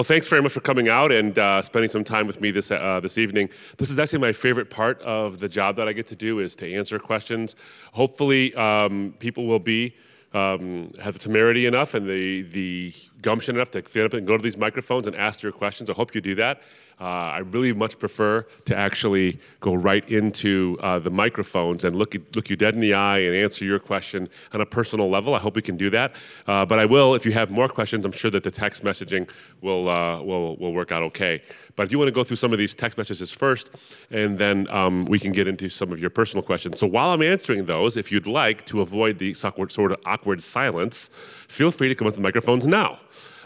Well, thanks very much for coming out and uh, spending some time with me this uh, this evening. This is actually my favorite part of the job that I get to do is to answer questions. Hopefully, um, people will be um, have the temerity enough and the the gumption enough to stand up and go to these microphones and ask your questions. I hope you do that. Uh, I really much prefer to actually go right into uh, the microphones and look, look you dead in the eye and answer your question on a personal level. I hope we can do that. Uh, but I will, if you have more questions, I'm sure that the text messaging will, uh, will, will work out okay. But I do want to go through some of these text messages first, and then um, we can get into some of your personal questions. So while I'm answering those, if you'd like to avoid the sort of awkward silence, feel free to come up to the microphones now.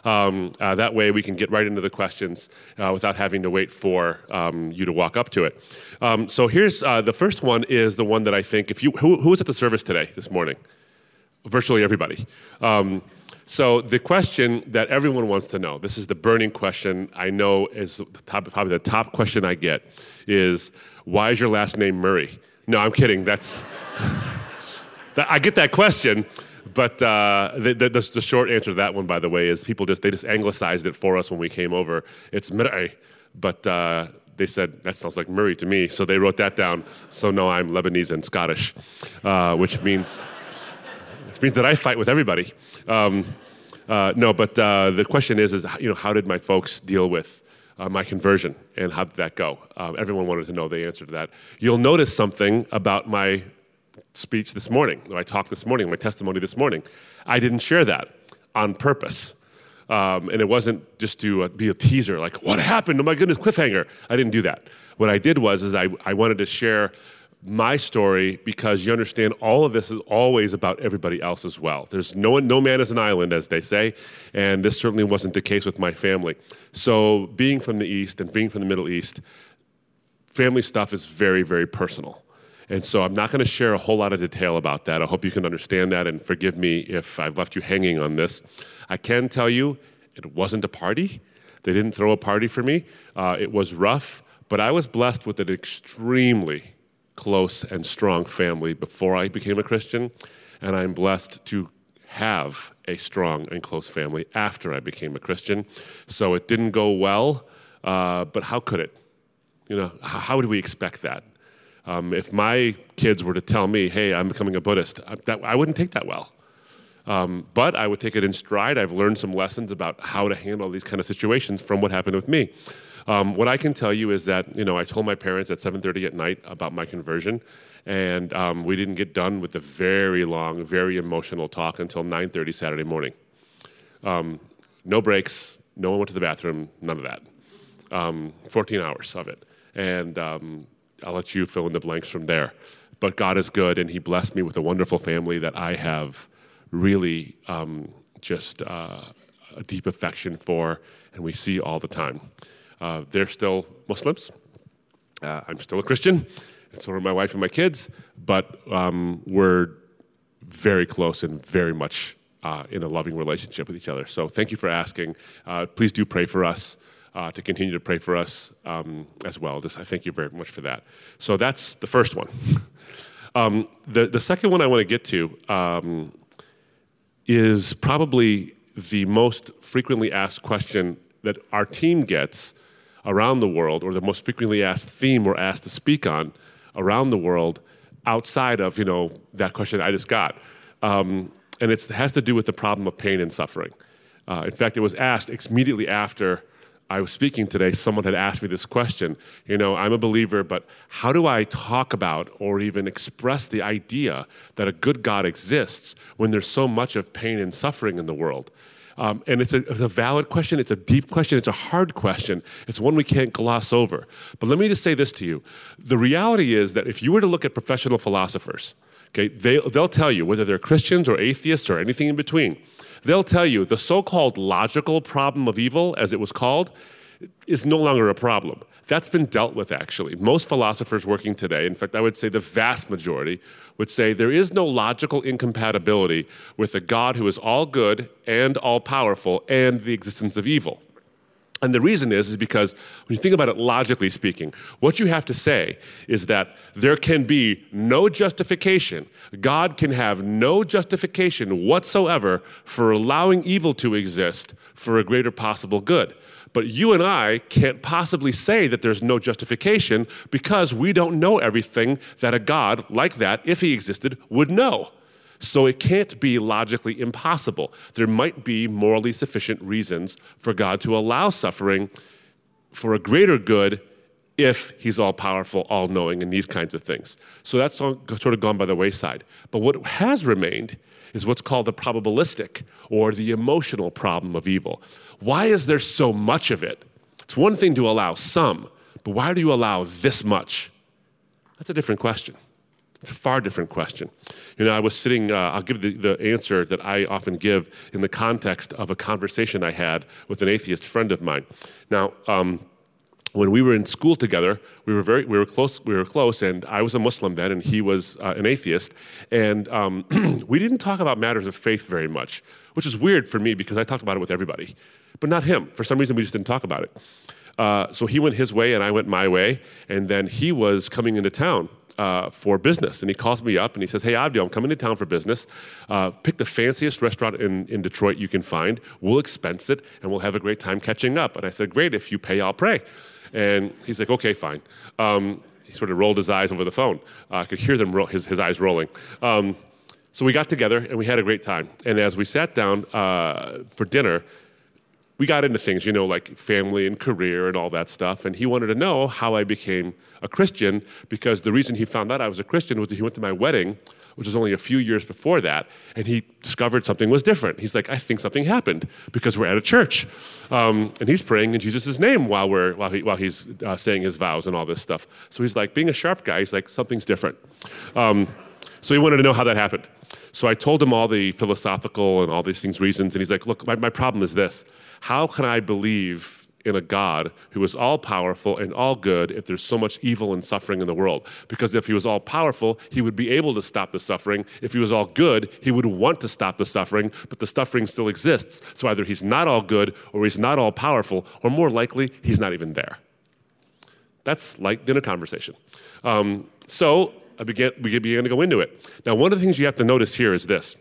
Um, uh, that way we can get right into the questions uh, without having to wait for um, you to walk up to it. Um, so here's uh, the first one is the one that I think if you who, who was at the service today this morning? Virtually everybody. Um, so the question that everyone wants to know, this is the burning question I know is the top, probably the top question I get, is why is your last name Murray? No, I'm kidding. That's I get that question, but uh, the, the, the, short answer to that one, by the way, is people just they just anglicized it for us when we came over. It's Murray, but uh, they said that sounds like Murray to me, so they wrote that down. So no, I'm Lebanese and Scottish, uh, which means means that I fight with everybody. Um, uh, no, but uh, the question is, is you know, how did my folks deal with uh, my conversion and how did that go? Uh, everyone wanted to know the answer to that. You'll notice something about my speech this morning, my talk this morning, my testimony this morning. I didn't share that on purpose. Um, and it wasn't just to uh, be a teaser, like, what happened? Oh my goodness, cliffhanger. I didn't do that. What I did was is I, I wanted to share my story because you understand all of this is always about everybody else as well. There's no no man is an island, as they say, and this certainly wasn't the case with my family. So being from the East and being from the Middle East, family stuff is very, very personal. And so I'm not going to share a whole lot of detail about that. I hope you can understand that and forgive me if I've left you hanging on this. I can tell you it wasn't a party. They didn't throw a party for me. Uh, it was rough, but I was blessed with an extremely close and strong family before I became a Christian, and I'm blessed to have a strong and close family after I became a Christian. So it didn't go well, uh, but how could it? You know, how, how would we expect that? Um, if my kids were to tell me, hey, I'm becoming a Buddhist, I, that, I wouldn't take that well. Um, but I would take it in stride. I've learned some lessons about how to handle these kind of situations from what happened with me. Um, what I can tell you is that you know I told my parents at 7:30 at night about my conversion, and um, we didn't get done with the very long, very emotional talk until 9:30 Saturday morning. Um, no breaks, no one went to the bathroom, none of that. Um, 14 hours of it, and um, I'll let you fill in the blanks from there. But God is good, and He blessed me with a wonderful family that I have really um, just uh, a deep affection for, and we see all the time. Uh, they're still Muslims. Uh, I'm still a Christian, and so are my wife and my kids, but um, we're very close and very much uh, in a loving relationship with each other. So thank you for asking. Uh, please do pray for us uh, to continue to pray for us um, as well. Just, I thank you very much for that. So that's the first one. um, the, the second one I want to get to um, is probably the most frequently asked question that our team gets around the world, or the most frequently asked theme we're asked to speak on around the world outside of you know that question I just got. Um, and it has to do with the problem of pain and suffering. Uh, in fact, it was asked immediately after I was speaking today, someone had asked me this question. You know, I'm a believer, but how do I talk about or even express the idea that a good God exists when there's so much of pain and suffering in the world? Um, and it's a, it's a, valid question. It's a deep question. It's a hard question. It's one we can't gloss over. But let me just say this to you the reality is that if you were to look at professional philosophers, okay, they, they'll tell you, whether they're Christians or atheists or anything in between, They'll tell you the so called logical problem of evil, as it was called, is no longer a problem. That's been dealt with, actually. Most philosophers working today, in fact, I would say the vast majority, would say there is no logical incompatibility with a God who is all good and all powerful and the existence of evil. And the reason is, is because when you think about it logically speaking, what you have to say is that there can be no justification. God can have no justification whatsoever for allowing evil to exist for a greater possible good. But you and I can't possibly say that there's no justification because we don't know everything that a God like that, if he existed, would know. So it can't be logically impossible. There might be morally sufficient reasons for God to allow suffering for a greater good if he's all powerful, all knowing, and these kinds of things. So that's sort of gone by the wayside. But what has remained is what's called the probabilistic or the emotional problem of evil. Why is there so much of it? It's one thing to allow some, but why do you allow this much? That's a different question. It's a far different question. You know, I was sitting, uh, I'll give the, the answer that I often give in the context of a conversation I had with an atheist friend of mine. Now, um, when we were in school together, we were very we were close. We were close, and I was a Muslim then, and he was uh, an atheist. And um, we didn't talk about matters of faith very much, which is weird for me because I talked about it with everybody, but not him. For some reason, we just didn't talk about it. Uh, so he went his way and I went my way. And then he was coming into town uh, for business. And he calls me up and he says, Hey, Abdi, I'm coming to town for business. Uh, pick the fanciest restaurant in, in Detroit you can find. We'll expense it and we'll have a great time catching up. And I said, Great, if you pay, I'll pray. And he's like, Okay, fine. Um, he sort of rolled his eyes over the phone. Uh, I could hear them ro- his, his eyes rolling. Um, so we got together and we had a great time. And as we sat down uh, for dinner, we got into things, you know, like family and career and all that stuff. And he wanted to know how I became a Christian because the reason he found out I was a Christian was that he went to my wedding, which was only a few years before that, and he discovered something was different. He's like, I think something happened because we're at a church. Um, and he's praying in Jesus' name while, we're, while, he, while he's uh, saying his vows and all this stuff. So he's like, being a sharp guy, he's like, something's different. Um, so he wanted to know how that happened. So I told him all the philosophical and all these things, reasons, and he's like, look, my, my problem is this. How can I believe in a God who is all powerful and all good if there's so much evil and suffering in the world? Because if he was all powerful, he would be able to stop the suffering. If he was all good, he would want to stop the suffering, but the suffering still exists. So either he's not all good or he's not all powerful, or more likely, he's not even there. That's like dinner conversation. Um, so I began, we began to go into it. Now, one of the things you have to notice here is this,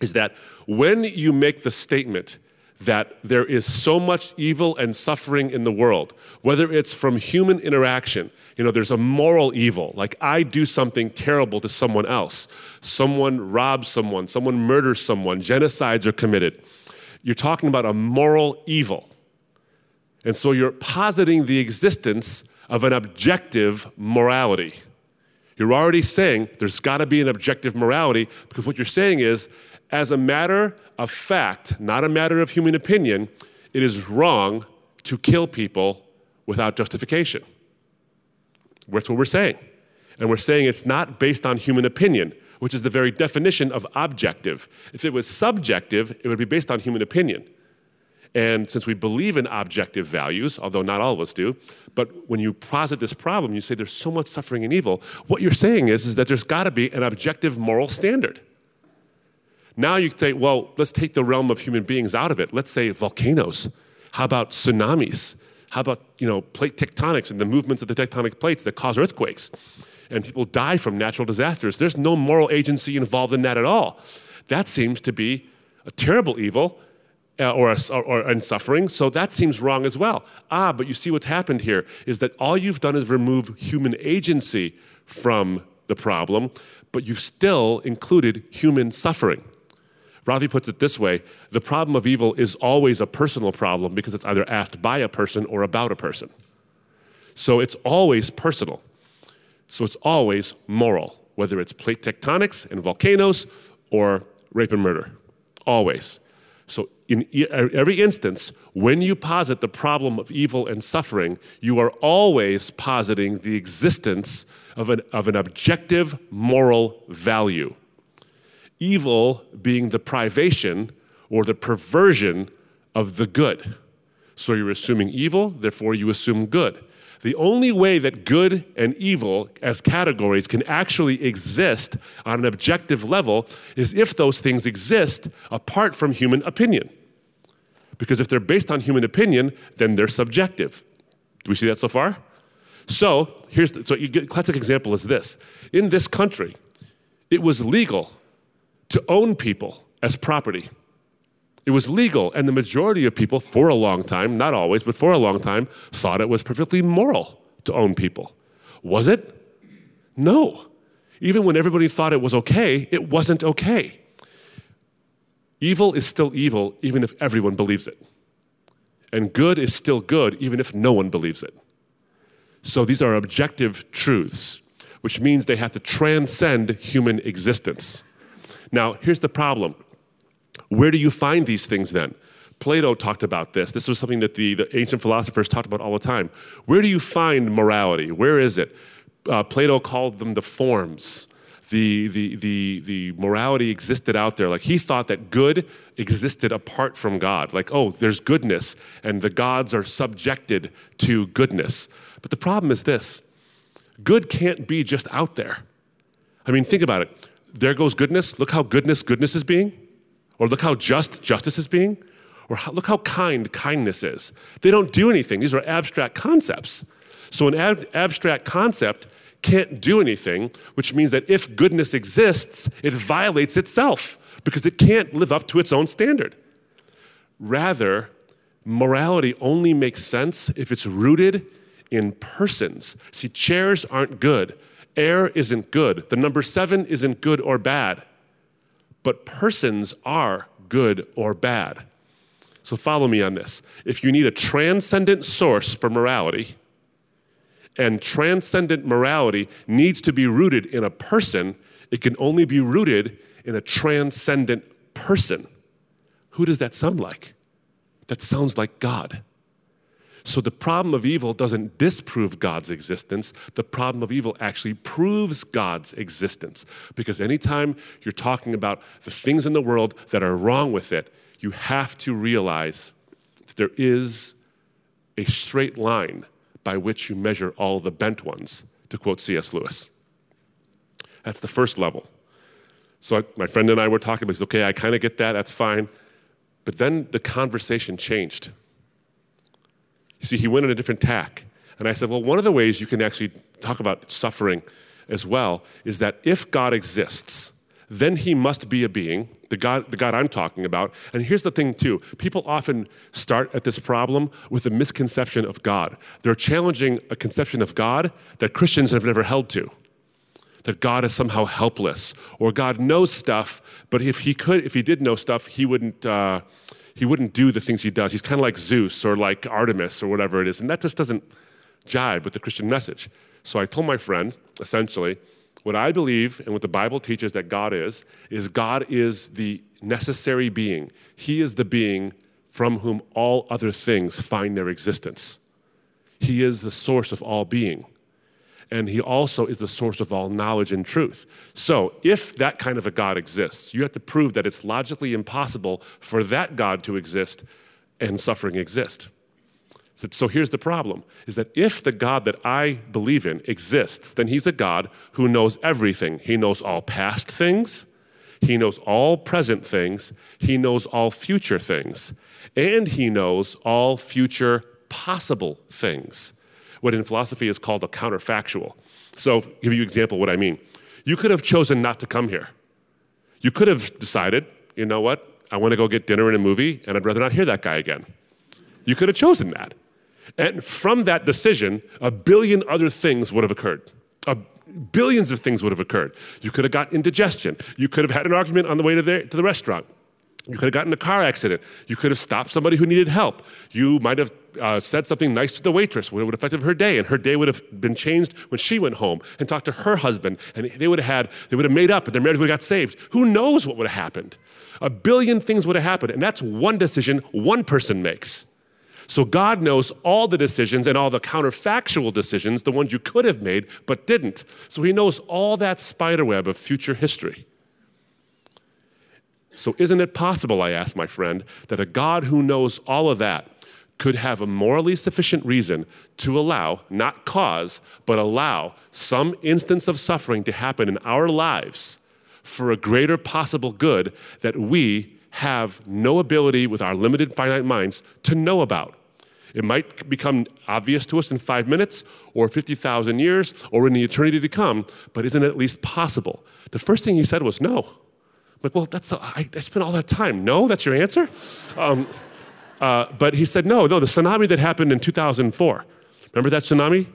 is that when you make the statement that there is so much evil and suffering in the world, whether it's from human interaction, you know, there's a moral evil, like I do something terrible to someone else, someone robs someone, someone murders someone, genocides are committed. You're talking about a moral evil. And so you're positing the existence of an objective morality. You're already saying there's got to be an objective morality because what you're saying is as a matter of fact, not a matter of human opinion, it is wrong to kill people without justification. That's what we're saying. And we're saying it's not based on human opinion, which is the very definition of objective. If it was subjective, it would be based on human opinion. And since we believe in objective values, although not all of us do, but when you posit this problem, you say there's so much suffering and evil, what you're saying is, is that there's got to be an objective moral standard. Now you say, well, let's take the realm of human beings out of it. Let's say volcanoes. How about tsunamis? How about you know plate tectonics and the movements of the tectonic plates that cause earthquakes? And people die from natural disasters. There's no moral agency involved in that at all. That seems to be a terrible evil uh, or, a, or, or and suffering. So that seems wrong as well. Ah, but you see what's happened here is that all you've done is remove human agency from the problem, but you've still included human suffering. Ravi puts it this way the problem of evil is always a personal problem because it's either asked by a person or about a person. So it's always personal. So it's always moral, whether it's plate tectonics and volcanoes or rape and murder. Always. So, in er, every instance, when you posit the problem of evil and suffering, you are always positing the existence of an, of an objective moral value evil being the privation or the perversion of the good. So you're assuming evil, therefore you assume good. The only way that good and evil as categories can actually exist on an objective level is if those things exist apart from human opinion. Because if they're based on human opinion, then they're subjective. Do we see that so far? So here's the, so get, classic example is this: in this country, it was legal to own people as property. It was legal, and the majority of people, for a long time, not always, but for a long time, thought it was perfectly moral to own people. Was it? No. Even when everybody thought it was okay, it wasn't okay. Evil is still evil, even if everyone believes it. And good is still good, even if no one believes it. So these are objective truths, which means they have to transcend human existence. Now, here's the problem where do you find these things then? Plato talked about this. This was something that the, the ancient philosophers talked about all the time. Where do you find morality? Where is it? Uh, Plato called them the forms. The, the, the, the morality existed out there. Like he thought that good existed apart from God. Like, oh, there's goodness, and the gods are subjected to goodness. But the problem is this good can't be just out there. I mean, think about it. There goes goodness. Look how goodness goodness is being. Or look how just justice is being. Or how, look how kind kindness is. They don't do anything. These are abstract concepts. So, an ab- abstract concept can't do anything, which means that if goodness exists, it violates itself because it can't live up to its own standard. Rather, morality only makes sense if it's rooted in persons. See, chairs aren't good, air isn't good, the number seven isn't good or bad but persons are good or bad. So follow me on this. If you need a transcendent source for morality, and transcendent morality needs to be rooted in a person, it can only be rooted in a transcendent person. Who does that sound like? That sounds like God. So the problem of evil doesn't disprove God's existence. The problem of evil actually proves God's existence. Because anytime you're talking about the things in the world that are wrong with it, you have to realize that there is a straight line by which you measure all the bent ones, to quote C.S. Lewis. That's the first level. So I, my friend and I were talking, he's okay, I kind of get that, that's fine. But then the conversation changed. You see, he went on a different tack. And I said, well, one of the ways you can actually talk about suffering as well is that if God exists, then he must be a being, the God, the God I'm talking about. And here's the thing, too people often start at this problem with a misconception of God. They're challenging a conception of God that Christians have never held to. That God is somehow helpless, or God knows stuff, but if he could, if he did know stuff, he wouldn't, uh, he wouldn't do the things he does. He's kind of like Zeus or like Artemis or whatever it is. And that just doesn't jibe with the Christian message. So I told my friend, essentially, what I believe and what the Bible teaches that God is, is God is the necessary being. He is the being from whom all other things find their existence. He is the source of all being and he also is the source of all knowledge and truth. So, if that kind of a God exists, you have to prove that it's logically impossible for that God to exist and suffering exist. So, so here's the problem is that if the God that I believe in exists, then he's a God who knows everything. He knows all past things, he knows all present things, he knows all future things, and he knows all future possible things what in philosophy is called a counterfactual. So, give you an example what I mean. You could have chosen not to come here. You could have decided, you know what, I want to go get dinner and a movie, and I'd rather not hear that guy again. You could have chosen that. And from that decision, a billion other things would have occurred. A billions of things would have occurred. You could have got indigestion. You could have had an argument on the way to the, to the restaurant. You could have gotten a car accident. You could have stopped somebody who needed help. You might have uh, said something nice to the waitress would have affected her day, and her day would have been changed when she went home and talked to her husband, and they would have had, they would have made up, and their marriage would have got saved. Who knows what would have happened? A billion things would have happened, and that's one decision one person makes. So God knows all the decisions and all the counterfactual decisions, the ones you could have made but didn't. So He knows all that spiderweb of future history. So, isn't it possible, I ask my friend, that a God who knows all of that could have a morally sufficient reason to allow, not cause, but allow some instance of suffering to happen in our lives for a greater possible good that we have no ability with our limited finite minds to know about. It might become obvious to us in five minutes or 50,000 years or in the eternity to come, but isn't it at least possible? The first thing he said was no. I'm like, well, that's a, I, I spent all that time. No, that's your answer? Um, uh, but he said, no, no, the tsunami that happened in 2004. Remember that tsunami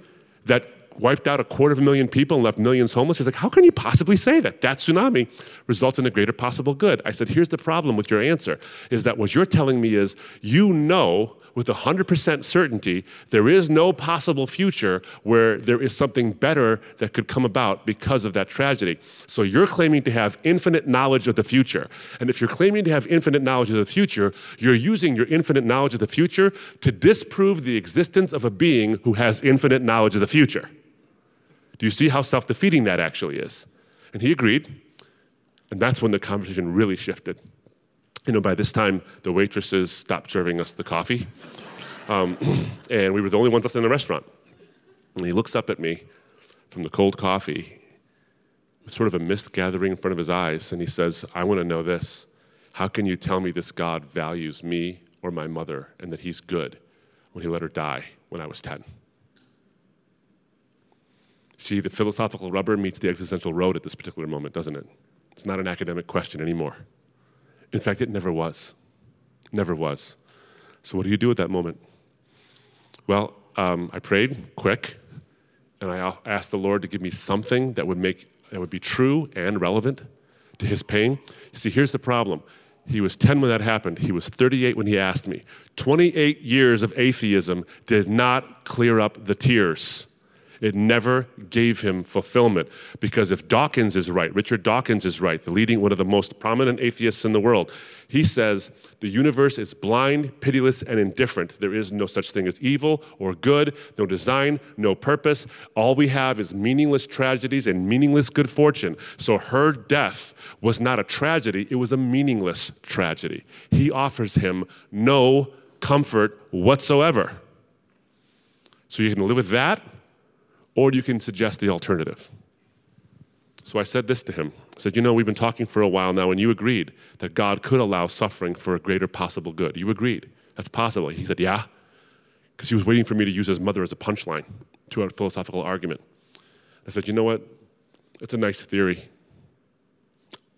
that wiped out a quarter of a million people and left millions homeless? He's like, how can you possibly say that? That tsunami results in a greater possible good. I said, here's the problem with your answer is that what you're telling me is you know with 100% certainty there is no possible future where there is something better that could come about because of that tragedy. So you're claiming to have infinite knowledge of the future. And if you're claiming to have infinite knowledge of the future, you're using your infinite knowledge of the future to disprove the existence of a being who has infinite knowledge of the future. Do you see how self defeating that actually is? And he agreed. And that's when the conversation really shifted you know, by this time, the waitresses stopped serving us the coffee. Um, and we were the only ones left in the restaurant. And he looks up at me from the cold coffee with sort of a mist gathering in front of his eyes, and he says, I want to know this. How can you tell me this God values me or my mother and that he's good when he let her die when I was 10? See, the philosophical rubber meets the existential road at this particular moment, doesn't it? It's not an academic question anymore. In fact, it never was. Never was. So, what do you do at that moment? Well, um, I prayed quick, and I asked the Lord to give me something that would make that would be true and relevant to his pain. You see, here's the problem. He was 10 when that happened. He was 38 when he asked me. 28 years of atheism did not clear up the tears. It never gave him fulfillment. Because if Dawkins is right, Richard Dawkins is right, the leading, one of the most prominent atheists in the world, he says the universe is blind, pitiless, and indifferent. There is no such thing as evil or good, no design, no purpose. All we have is meaningless tragedies and meaningless good fortune. So her death was not a tragedy, it was a meaningless tragedy. He offers him no comfort whatsoever. So you can live with that or you can suggest the alternative. So I said this to him. I said, You know, we've been talking for a while now, and you agreed that God could allow suffering for a greater possible good. You agreed. That's possible. He said, Yeah. Because he was waiting for me to use his mother as a punchline to our philosophical argument. I said, You know what? It's a nice theory.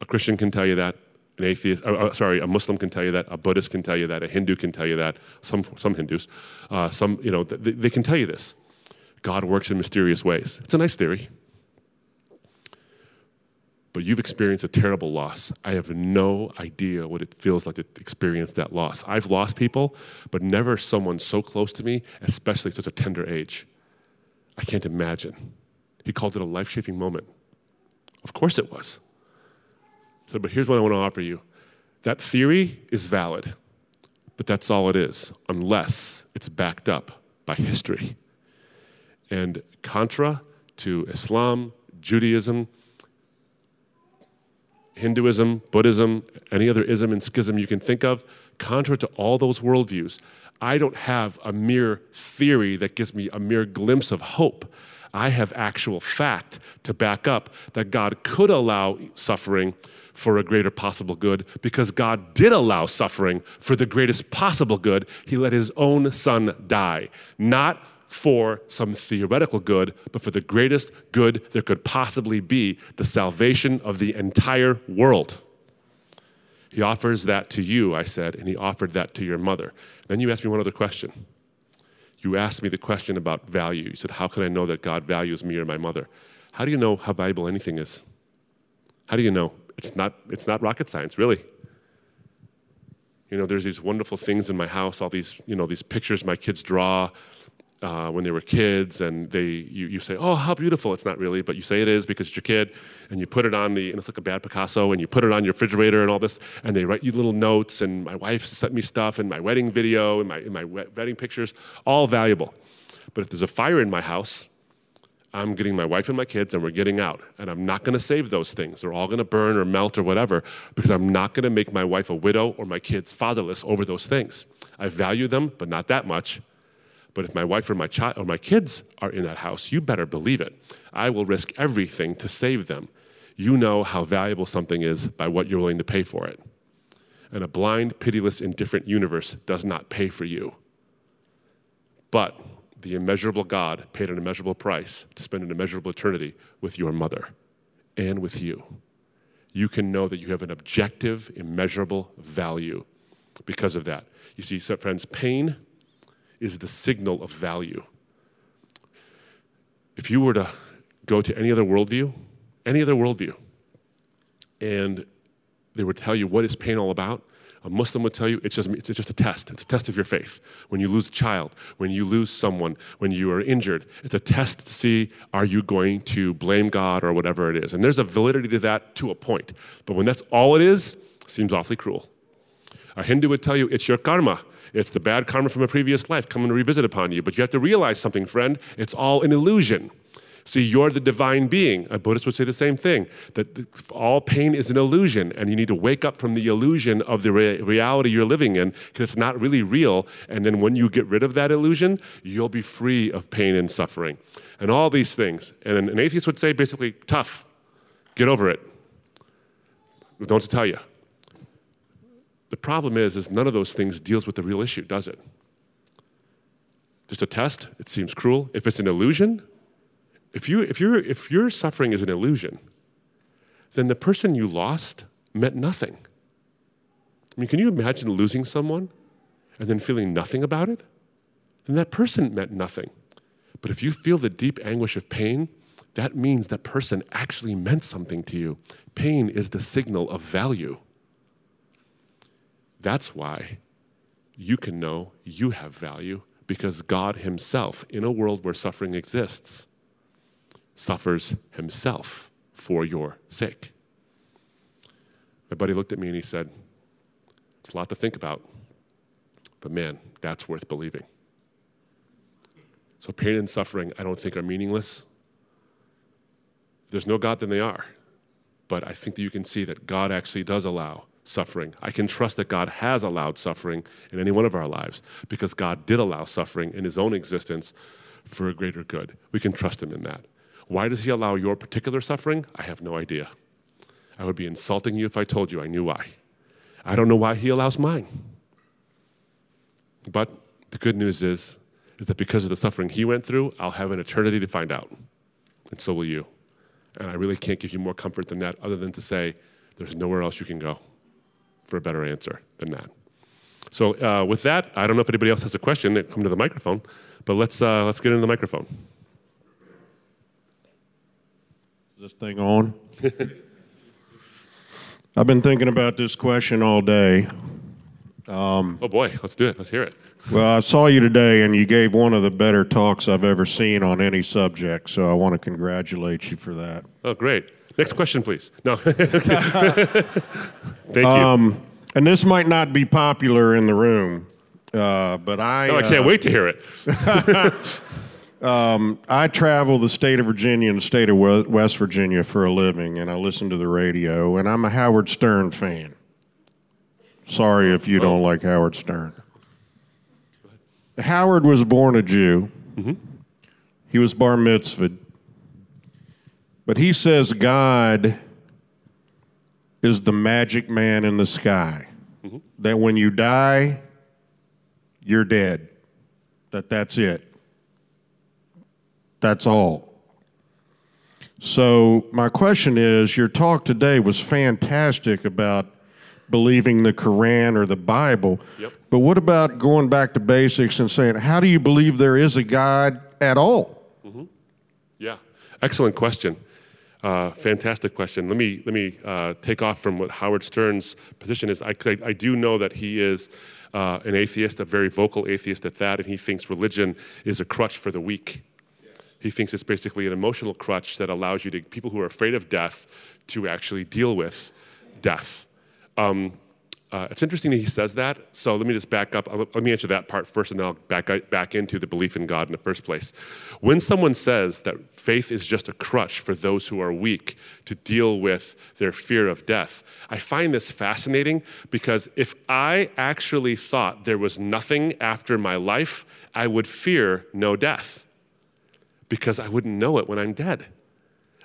A Christian can tell you that. An atheist, uh, uh, sorry, a Muslim can tell you that. A Buddhist can tell you that. A Hindu can tell you that. Some, some Hindus, uh, some, you know, they, they can tell you this. God works in mysterious ways. It's a nice theory. But you've experienced a terrible loss. I have no idea what it feels like to experience that loss. I've lost people, but never someone so close to me, especially at such a tender age. I can't imagine. He called it a life shaping moment. Of course it was. So, but here's what I want to offer you that theory is valid, but that's all it is, unless it's backed up by history. And contra to Islam, Judaism, Hinduism, Buddhism, any other ism and schism you can think of, contra to all those worldviews, I don't have a mere theory that gives me a mere glimpse of hope. I have actual fact to back up that God could allow suffering for a greater possible good because God did allow suffering for the greatest possible good. He let his own son die, not for some theoretical good, but for the greatest good there could possibly be the salvation of the entire world. He offers that to you, I said, and he offered that to your mother. Then you asked me one other question. You asked me the question about value. You said, How can I know that God values me or my mother? How do you know how valuable anything is? How do you know? It's not, it's not rocket science, really. You know, there's these wonderful things in my house, all these, you know, these pictures my kids draw uh, when they were kids, and they you, you say, "Oh, how beautiful!" It's not really, but you say it is because it's your kid, and you put it on the and it's like a bad Picasso, and you put it on your refrigerator and all this, and they write you little notes. And my wife sent me stuff, and my wedding video, and my in my wedding pictures, all valuable. But if there's a fire in my house, I'm getting my wife and my kids, and we're getting out. And I'm not going to save those things. They're all going to burn or melt or whatever, because I'm not going to make my wife a widow or my kids fatherless over those things. I value them, but not that much. But if my wife or my child or my kids are in that house, you better believe it. I will risk everything to save them. You know how valuable something is by what you're willing to pay for it. and a blind, pitiless, indifferent universe does not pay for you. But the immeasurable God paid an immeasurable price to spend an immeasurable eternity with your mother and with you. You can know that you have an objective, immeasurable value because of that. You see, friends, pain is the signal of value. If you were to go to any other worldview, any other worldview, and they would tell you what is pain all about, a Muslim would tell you it's just, it's just a test. It's a test of your faith. When you lose a child, when you lose someone, when you are injured, it's a test to see are you going to blame God or whatever it is. And there's a validity to that to a point. But when that's all it is, it seems awfully cruel. A Hindu would tell you it's your karma. It's the bad karma from a previous life coming to revisit upon you. But you have to realize something, friend. It's all an illusion. See, you're the divine being. A Buddhist would say the same thing that all pain is an illusion, and you need to wake up from the illusion of the re- reality you're living in because it's not really real. And then when you get rid of that illusion, you'll be free of pain and suffering and all these things. And an atheist would say basically, tough, get over it. Don't tell you. The problem is, is none of those things deals with the real issue, does it? Just a test, it seems cruel. If it's an illusion, if, you, if, you if your suffering is an illusion, then the person you lost meant nothing. I mean, can you imagine losing someone and then feeling nothing about it? Then that person meant nothing. But if you feel the deep anguish of pain, that means that person actually meant something to you. Pain is the signal of value. That's why you can know you have value because God Himself, in a world where suffering exists, suffers himself for your sake. My buddy looked at me and he said, It's a lot to think about, but man, that's worth believing. So, pain and suffering, I don't think are meaningless. If there's no God, then they are. But I think that you can see that God actually does allow suffering. I can trust that God has allowed suffering in any one of our lives because God did allow suffering in his own existence for a greater good. We can trust him in that. Why does he allow your particular suffering? I have no idea. I would be insulting you if I told you I knew why. I don't know why he allows mine. But the good news is, is that because of the suffering he went through, I'll have an eternity to find out. And so will you. And I really can't give you more comfort than that, other than to say there's nowhere else you can go for a better answer than that. So, uh, with that, I don't know if anybody else has a question. Come to the microphone, but let's uh, let's get into the microphone. Is this thing on? I've been thinking about this question all day. Um, oh boy, let's do it. Let's hear it. Well, I saw you today, and you gave one of the better talks I've ever seen on any subject. So I want to congratulate you for that. Oh, great. Next question, please. No. Thank you. Um, and this might not be popular in the room, uh, but I. No, I can't uh, wait to hear it. Um, I travel the state of Virginia and the state of West Virginia for a living, and I listen to the radio, and I'm a Howard Stern fan. Sorry if you don't like Howard Stern. Howard was born a Jew. Mm-hmm. He was bar mitzvahed. But he says God is the magic man in the sky. Mm-hmm. That when you die, you're dead. That that's it. That's all. So, my question is your talk today was fantastic about believing the Quran or the Bible. Yep. But what about going back to basics and saying, how do you believe there is a God at all? Mm-hmm. Yeah, excellent question. Uh, fantastic question. Let me let me uh, take off from what Howard Stern's position is. I, I, I do know that he is uh, an atheist, a very vocal atheist at that, and he thinks religion is a crutch for the weak. He thinks it's basically an emotional crutch that allows you to, people who are afraid of death, to actually deal with death. Um, uh, it's interesting that he says that. So let me just back up. Let me answer that part first, and then I'll back, back into the belief in God in the first place. When someone says that faith is just a crutch for those who are weak to deal with their fear of death, I find this fascinating because if I actually thought there was nothing after my life, I would fear no death because I wouldn't know it when I'm dead.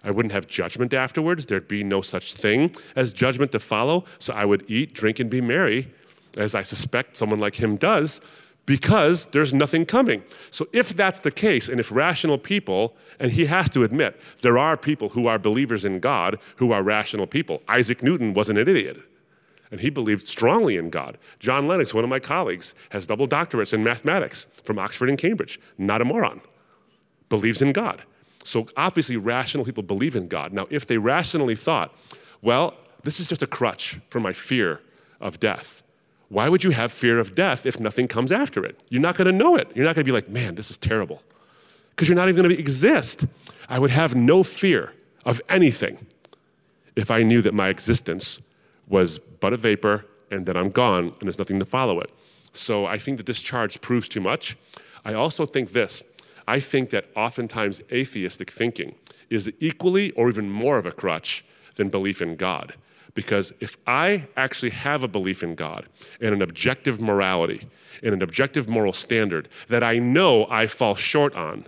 I wouldn't have judgment afterwards. There'd be no such thing as judgment to follow. So I would eat, drink, and be merry, as I suspect someone like him does, because there's nothing coming. So if that's the case, and if rational people, and he has to admit, there are people who are believers in God who are rational people. Isaac Newton wasn't an idiot. And he believed strongly in God. John Lennox, one of my colleagues, has double doctorates in mathematics from Oxford and Cambridge. Not a moron. Believes in God. So obviously, rational people believe in God. Now, if they rationally thought, well, this is just a crutch for my fear of death, why would you have fear of death if nothing comes after it? You're not going to know it. You're not going to be like, man, this is terrible. Because you're not even going to exist. I would have no fear of anything if I knew that my existence was but a vapor and that I'm gone and there's nothing to follow it. So I think that this charge proves too much. I also think this I think that oftentimes atheistic thinking is equally or even more of a crutch than belief in God. Because if I actually have a belief in God and an objective morality and an objective moral standard that I know I fall short on,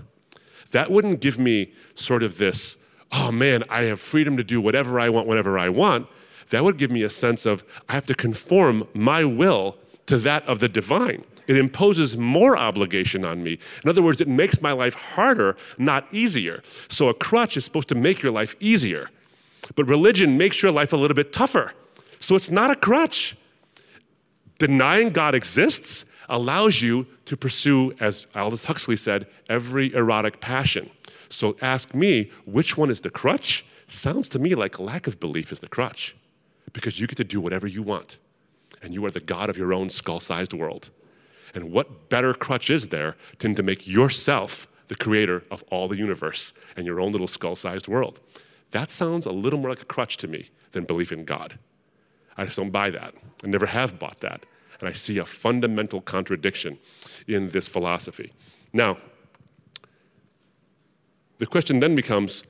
that wouldn't give me sort of this, oh man, I have freedom to do whatever I want whenever I want that would give me a sense of I have to conform my will to that of the divine. It imposes more obligation on me. In other words, it makes my life harder, not easier. So a crutch is supposed to make your life easier. But religion makes your life a little bit tougher. So it's not a crutch. Denying God exists allows you to pursue, as Aldous Huxley said, every erotic passion. So ask me, which one is the crutch? Sounds to me like lack of belief is the crutch because you get to do whatever you want. And you are the God of your own skull sized world. And what better crutch is there than to make yourself the creator of all the universe and your own little skull sized world? That sounds a little more like a crutch to me than belief in God. I just don't buy that. I never have bought that. And I see a fundamental contradiction in this philosophy. Now, the question then becomes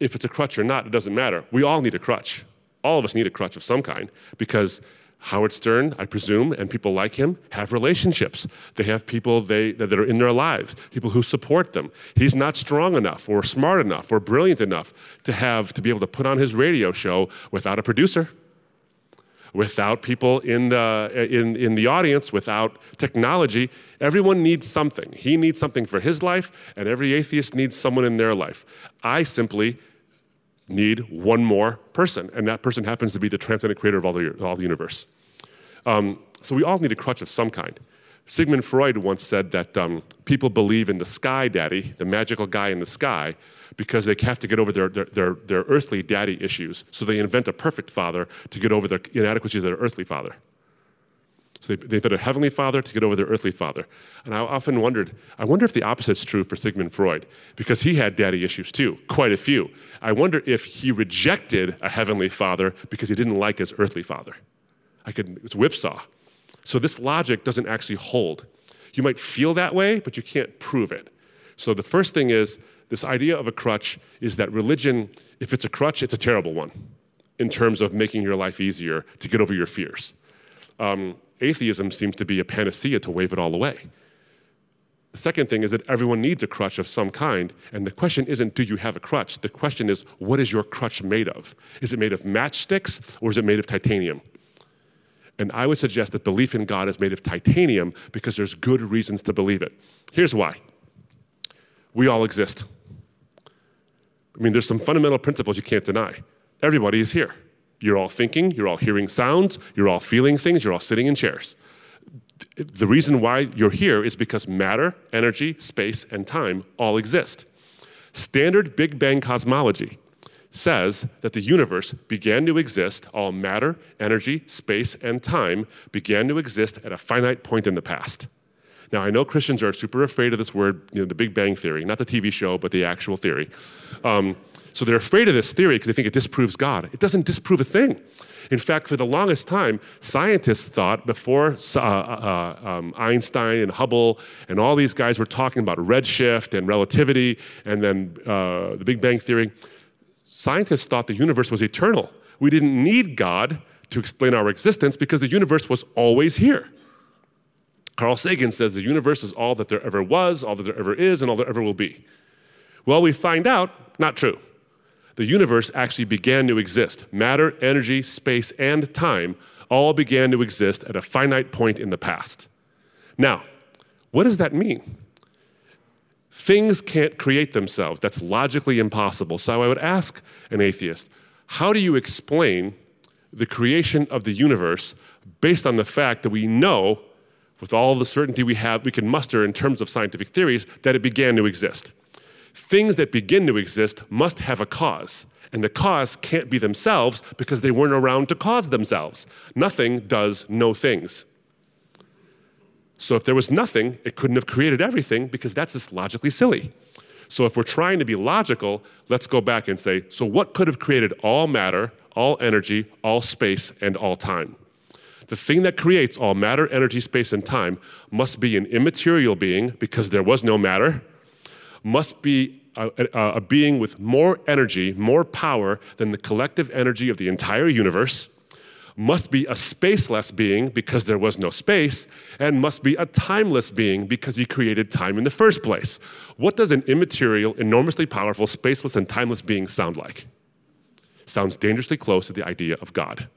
if it's a crutch or not, it doesn't matter. We all need a crutch all of us need a crutch of some kind because Howard Stern, I presume, and people like him have relationships. They have people they, that are in their lives, people who support them. He's not strong enough or smart enough or brilliant enough to have to be able to put on his radio show without a producer, without people in the, in, in the audience, without technology. Everyone needs something. He needs something for his life, and every atheist needs someone in their life. I simply need one more person, and that person happens to be the transcendent creator of all the, all the universe. Um, so we all need a crutch of some kind. Sigmund Freud once said that um, people believe in the sky daddy, the magical guy in the sky, because they have to get over their, their, their, their earthly daddy issues. So they invent a perfect father to get over their inadequacies of their earthly father. So they, they invent a heavenly father to get over their earthly father. And I often wondered, I wonder if the opposite's true for Sigmund Freud, because he had daddy issues too, quite a few. I wonder if he rejected a heavenly father because he didn't like his earthly father. I could, it's whipsaw. So this logic doesn't actually hold. You might feel that way, but you can't prove it. So the first thing is this idea of a crutch is that religion, if it's a crutch, it's a terrible one in terms of making your life easier to get over your fears. Um, atheism seems to be a panacea to wave it all away. The second thing is that everyone needs a crutch of some kind, and the question isn't, do you have a crutch? The question is, what is your crutch made of? Is it made of matchsticks or is it made of titanium? And I would suggest that belief in God is made of titanium because there's good reasons to believe it. Here's why we all exist. I mean, there's some fundamental principles you can't deny. Everybody is here. You're all thinking, you're all hearing sounds, you're all feeling things, you're all sitting in chairs. The reason why you're here is because matter, energy, space, and time all exist. Standard Big Bang cosmology says that the universe began to exist, all matter, energy, space, and time began to exist at a finite point in the past. Now, I know Christians are super afraid of this word, you know, the Big Bang Theory, not the TV show, but the actual theory. Um, so they're afraid of this theory because they think it disproves God. It doesn't disprove a thing. In fact, for the longest time, scientists thought before uh, uh, um, Einstein and Hubble and all these guys were talking about redshift and relativity and then uh, the Big Bang Theory, scientists thought the universe was eternal. We didn't need God to explain our existence because the universe was always here. Carl Sagan says the universe is all that there ever was, all that there ever is, and all there ever will be. Well, we find out not true the universe actually began to exist. Matter, energy, space, and time all began to exist at a finite point in the past. Now, what does that mean? Things can't create themselves. That's logically impossible. So I would ask an atheist how do you explain the creation of the universe based on the fact that we know, with all the certainty we have, we can muster in terms of scientific theories, that it began to exist? Things that begin to exist must have a cause. And the cause can't be themselves because they weren't around to cause themselves. Nothing does no things. So if there was nothing, it couldn't have created everything because that's just logically silly. So if we're trying to be logical, let's go back and say, so what could have created all matter, all energy, all space, and all time? The thing that creates all matter, energy, space, and time must be an immaterial being because there was no matter, must be a, a, a, being with more energy, more power than the collective energy of the entire universe, must be a spaceless being because there was no space, and must be a timeless being because he created time in the first place. What does an immaterial, enormously powerful, spaceless, and timeless being sound like? Sounds dangerously close to the idea of God.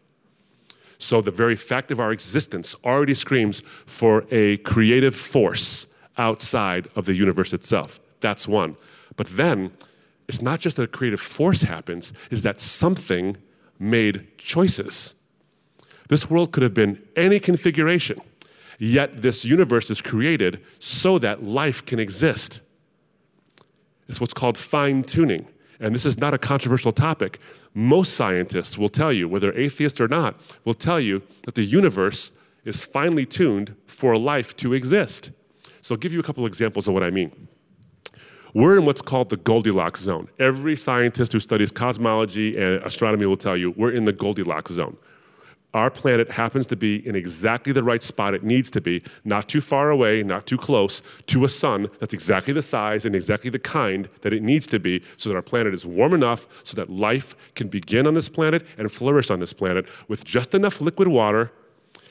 So the very fact of our existence already screams for a creative force outside of the universe itself. That's one. But then, it's not just that a creative force happens, is that something made choices. This world could have been any configuration, yet this universe is created so that life can exist. It's what's called fine tuning. And this is not a controversial topic. Most scientists will tell you, whether atheists or not, will tell you that the universe is finely tuned for life to exist. So I'll give you a couple examples of what I mean. We're in what's called the Goldilocks zone. Every scientist who studies cosmology and astronomy will tell you we're in the Goldilocks zone. Our planet happens to be in exactly the right spot it needs to be, not too far away, not too close, to a sun that's exactly the size and exactly the kind that it needs to be so that our planet is warm enough so that life can begin on this planet and flourish on this planet with just enough liquid water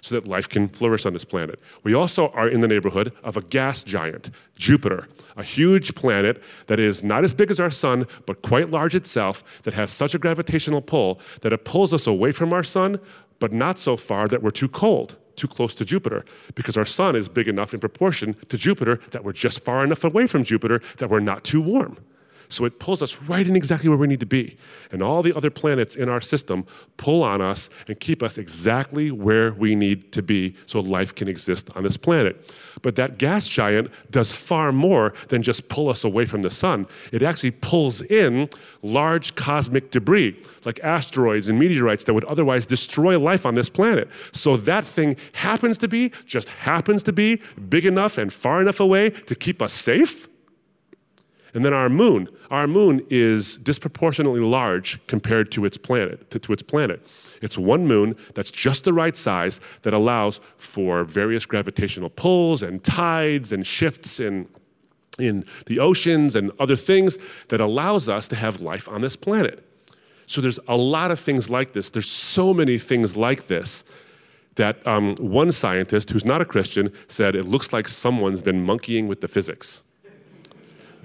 so that life can flourish on this planet. We also are in the neighborhood of a gas giant, Jupiter, a huge planet that is not as big as our sun, but quite large itself, that has such a gravitational pull that it pulls us away from our sun, but not so far that we're too cold, too close to Jupiter, because our sun is big enough in proportion to Jupiter that we're just far enough away from Jupiter that we're not too warm. So it pulls us right in exactly where we need to be. And all the other planets in our system pull on us and keep us exactly where we need to be so life can exist on this planet. But that gas giant does far more than just pull us away from the sun. It actually pulls in large cosmic debris, like asteroids and meteorites that would otherwise destroy life on this planet. So that thing happens to be, just happens to be, big enough and far enough away to keep us safe and then our moon. Our moon is disproportionately large compared to its planet. To, to, its planet, it's one moon that's just the right size that allows for various gravitational pulls and tides and shifts in in the oceans and other things that allows us to have life on this planet. So there's a lot of things like this. There's so many things like this that um, one scientist who's not a Christian said it looks like someone's been monkeying with the physics.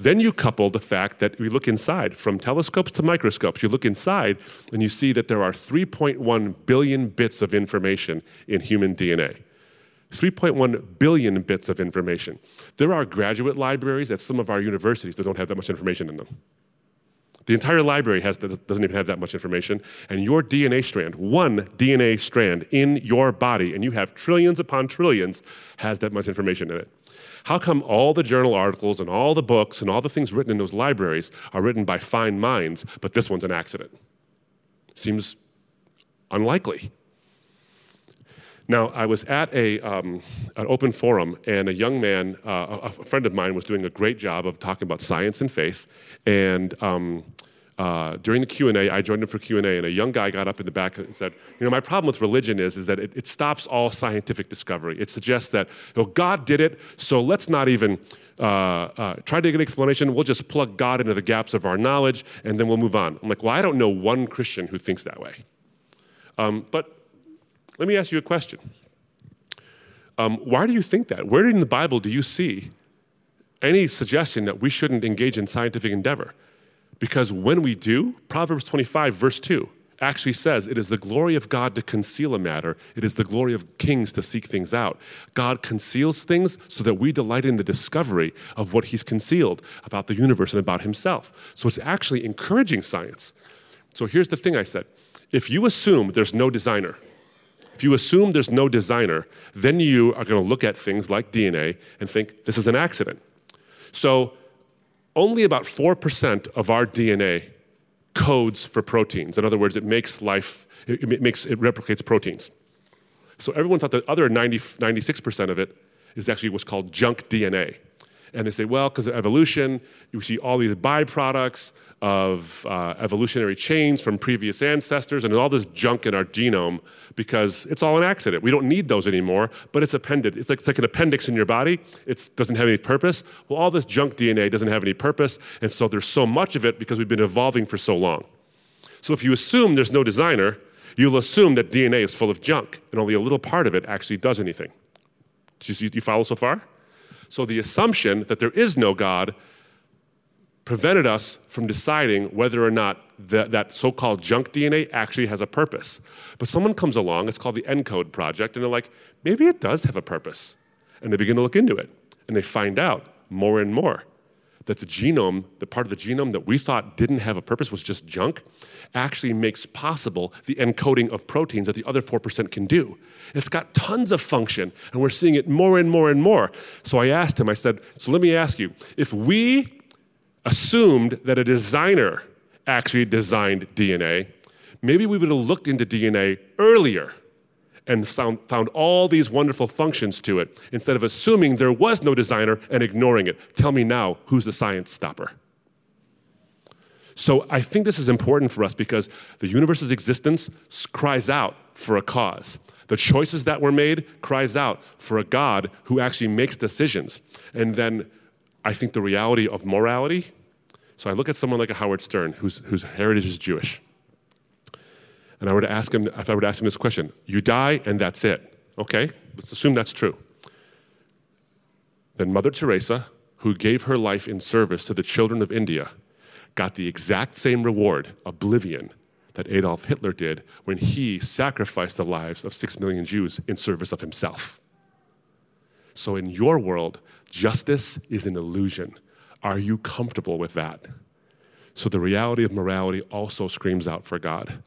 Then you couple the fact that we look inside, from telescopes to microscopes, you look inside and you see that there are 3.1 billion bits of information in human DNA. 3.1 billion bits of information. There are graduate libraries at some of our universities that don't have that much information in them. The entire library has, doesn't even have that much information. And your DNA strand, one DNA strand in your body, and you have trillions upon trillions, has that much information in it. How come all the journal articles and all the books and all the things written in those libraries are written by fine minds, but this one's an accident? Seems unlikely. Now, I was at a, um, an open forum, and a young man, uh, a friend of mine, was doing a great job of talking about science and faith. And um, uh, during the Q&A, I joined him for Q&A, and a young guy got up in the back and said, you know, my problem with religion is, is that it, it stops all scientific discovery. It suggests that, you know, God did it, so let's not even uh, uh, try to get an explanation. We'll just plug God into the gaps of our knowledge, and then we'll move on. I'm like, well, I don't know one Christian who thinks that way. Um, but let me ask you a question. Um, why do you think that? Where in the Bible do you see any suggestion that we shouldn't engage in scientific endeavor? Because when we do, Proverbs 25, verse 2, actually says it is the glory of God to conceal a matter, it is the glory of kings to seek things out. God conceals things so that we delight in the discovery of what He's concealed about the universe and about Himself. So it's actually encouraging science. So here's the thing I said if you assume there's no designer, if you assume there's no designer, then you are going to look at things like DNA and think this is an accident. So only about 4% of our DNA codes for proteins. In other words, it makes life, it, makes, it replicates proteins. So everyone thought the other 90, 96% of it is actually what's called junk DNA. And they say, well, because of evolution, you see all these byproducts of uh, evolutionary chains from previous ancestors and all this junk in our genome because it's all an accident. We don't need those anymore, but it's appended. It's like, it's like an appendix in your body. It doesn't have any purpose. Well, all this junk DNA doesn't have any purpose, and so there's so much of it because we've been evolving for so long. So if you assume there's no designer, you'll assume that DNA is full of junk, and only a little part of it actually does anything. Do you follow so far? So the assumption that there is no God prevented us from deciding whether or not that, that so called junk DNA actually has a purpose. But someone comes along, it's called the ENCODE project, and they're like, maybe it does have a purpose. And they begin to look into it, and they find out more and more that the genome, the part of the genome that we thought didn't have a purpose was just junk, actually makes possible the encoding of proteins that the other 4% can do. It's got tons of function, and we're seeing it more and more and more. So I asked him, I said, So let me ask you, if we assumed that a designer actually designed DNA, maybe we would have looked into DNA earlier and found, found all these wonderful functions to it instead of assuming there was no designer and ignoring it. Tell me now, who's the science stopper? So I think this is important for us because the universe's existence cries out for a cause. The choices that were made cries out for a God who actually makes decisions. And then I think the reality of morality. So I look at someone like a Howard Stern, whose, whose heritage is Jewish. And I were to ask him, if I were to ask him this question, you die and that's it. Okay, let's assume that's true. Then Mother Teresa, who gave her life in service to the children of India, got the exact same reward, oblivion, that Adolf Hitler did when he sacrificed the lives of six million Jews in service of himself. So, in your world, justice is an illusion. Are you comfortable with that? So, the reality of morality also screams out for God.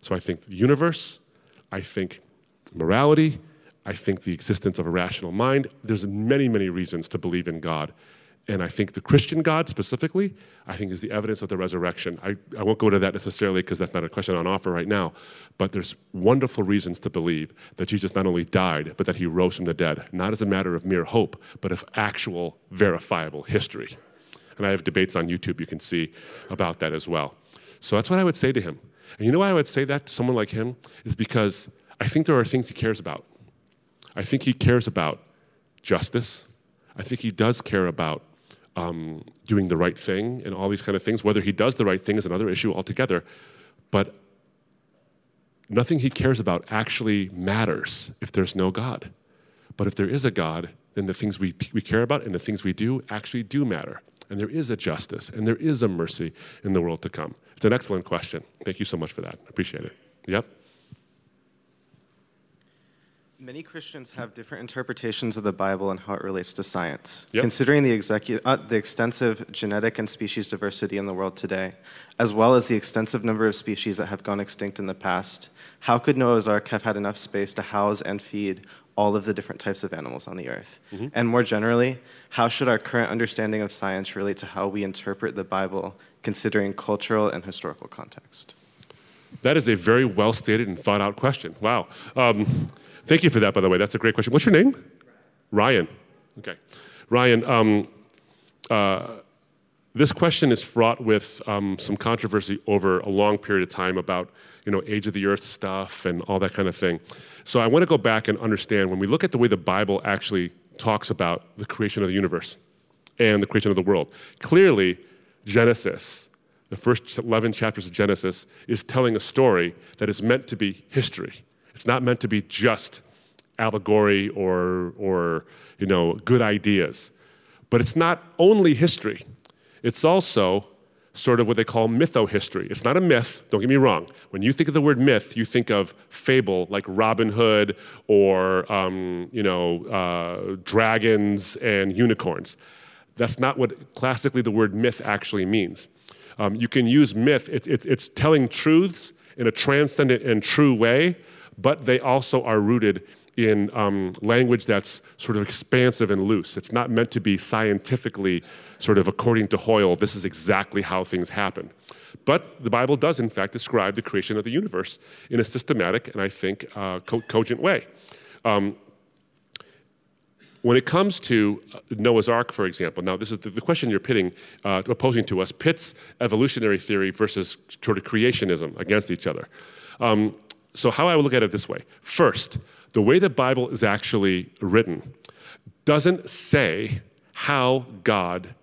So, I think the universe, I think morality, I think the existence of a rational mind. There's many, many reasons to believe in God. And I think the Christian God specifically, I think is the evidence of the resurrection. I, I won't go to that necessarily because that's not a question on offer right now, but there's wonderful reasons to believe that Jesus not only died, but that he rose from the dead, not as a matter of mere hope, but of actual verifiable history. And I have debates on YouTube you can see about that as well. So that's what I would say to him. And you know why I would say that to someone like him? Is because I think there are things he cares about. I think he cares about justice. I think he does care about um, doing the right thing and all these kind of things. Whether he does the right thing is another issue altogether. But nothing he cares about actually matters if there's no God. But if there is a God, then the things we, we care about and the things we do actually do matter. And there is a justice and there is a mercy in the world to come. It's an excellent question. Thank you so much for that. Appreciate it. Yep. Many Christians have different interpretations of the Bible and how it relates to science. Yep. Considering the, execu- uh, the extensive genetic and species diversity in the world today, as well as the extensive number of species that have gone extinct in the past, how could Noah's Ark have had enough space to house and feed all of the different types of animals on the earth? Mm-hmm. And more generally, how should our current understanding of science relate to how we interpret the Bible, considering cultural and historical context? That is a very well stated and thought out question. Wow. Um, Thank you for that, by the way. That's a great question. What's your name? Ryan. Okay. Ryan, um, uh, this question is fraught with um, some controversy over a long period of time about you know age of the earth stuff and all that kind of thing so i want to go back and understand when we look at the way the bible actually talks about the creation of the universe and the creation of the world clearly genesis the first 11 chapters of genesis is telling a story that is meant to be history it's not meant to be just allegory or, or you know, good ideas. But it's not only history, it's also sort of what they call mytho-history. It's not a myth, don't get me wrong. When you think of the word myth, you think of fable like Robin Hood or, um, you know, uh, dragons and unicorns. That's not what classically the word myth actually means. Um, you can use myth, it, it, it's telling truths in a transcendent and true way, but they also are rooted in um, language that's sort of expansive and loose. It's not meant to be scientifically sort of according to Hoyle, this is exactly how things happen. But the Bible does, in fact, describe the creation of the universe in a systematic and I think uh, co- cogent way. Um, when it comes to uh, Noah's Ark, for example, now this is the, question you're pitting, uh, opposing to us, pits evolutionary theory versus sort of creationism against each other. Um, so, how I would look at it this way. First, the way the Bible is actually written doesn't say how God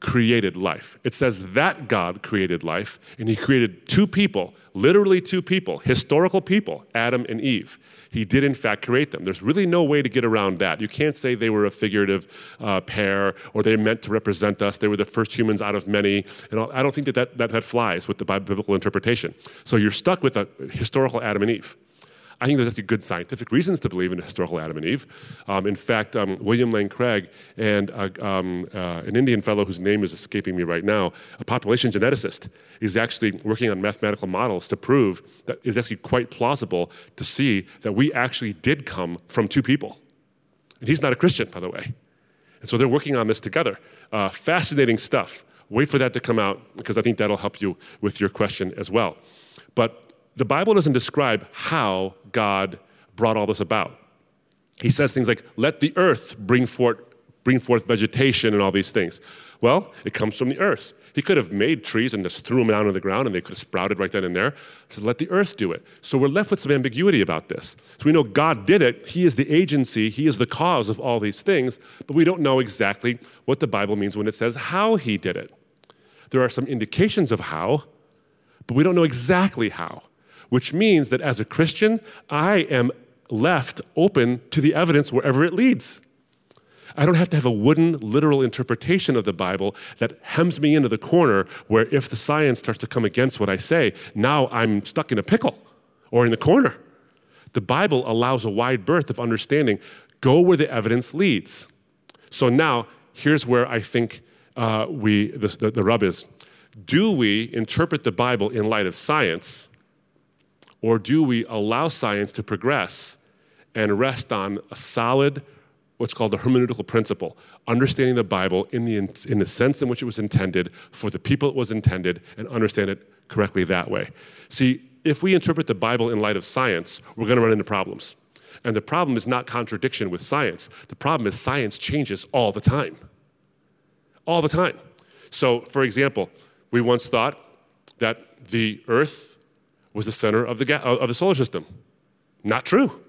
created life. It says that God created life, and He created two people, literally two people, historical people, Adam and Eve. He did, in fact, create them. There's really no way to get around that. You can't say they were a figurative uh, pair or they meant to represent us. They were the first humans out of many. And I don't think that that, that, that flies with the biblical interpretation. So you're stuck with a historical Adam and Eve. I think there's actually good scientific reasons to believe in a historical Adam and Eve. Um, in fact, um, William Lane Craig and uh, um, uh, an Indian fellow whose name is escaping me right now, a population geneticist, is actually working on mathematical models to prove that it's actually quite plausible to see that we actually did come from two people. And he's not a Christian, by the way. And so they're working on this together. Uh, fascinating stuff. Wait for that to come out because I think that'll help you with your question as well. But the Bible doesn't describe how God brought all this about. He says things like, let the earth bring forth, bring forth vegetation and all these things. Well, it comes from the earth. He could have made trees and just threw them down on the ground and they could have sprouted right then and there. So let the earth do it. So we're left with some ambiguity about this. So we know God did it. He is the agency. He is the cause of all these things. But we don't know exactly what the Bible means when it says how he did it. There are some indications of how, but we don't know exactly how which means that as a Christian, I am left open to the evidence wherever it leads. I don't have to have a wooden, literal interpretation of the Bible that hems me into the corner where if the science starts to come against what I say, now I'm stuck in a pickle or in the corner. The Bible allows a wide berth of understanding. Go where the evidence leads. So now, here's where I think uh, we, the, the rub is. Do we interpret the Bible in light of science or do we allow science to progress and rest on a solid, what's called a hermeneutical principle, understanding the Bible in the, in the sense in which it was intended for the people it was intended and understand it correctly that way? See, if we interpret the Bible in light of science, we're going to run into problems. And the problem is not contradiction with science. The problem is science changes all the time. All the time. So, for example, we once thought that the earth was the center of the, ga- of the solar system. Not true.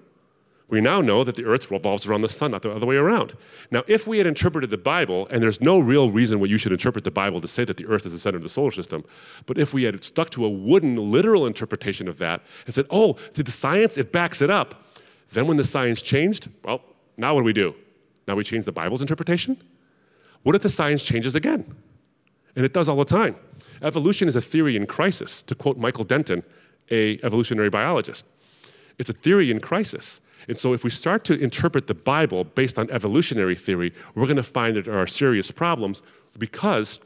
We now know that the earth revolves around the sun, not the other way around. Now, if we had interpreted the Bible, and there's no real reason why you should interpret the Bible to say that the earth is the center of the solar system, but if we had stuck to a wooden, literal interpretation of that and said, oh, the science, it backs it up, then when the science changed, well, now what do we do? Now we change the Bible's interpretation? What if the science changes again? And it does all the time. Evolution is a theory in crisis, to quote Michael Denton a evolutionary biologist. It's a theory in crisis. And so, if we start to interpret the Bible based on evolutionary theory, we're going to find that there are serious problems because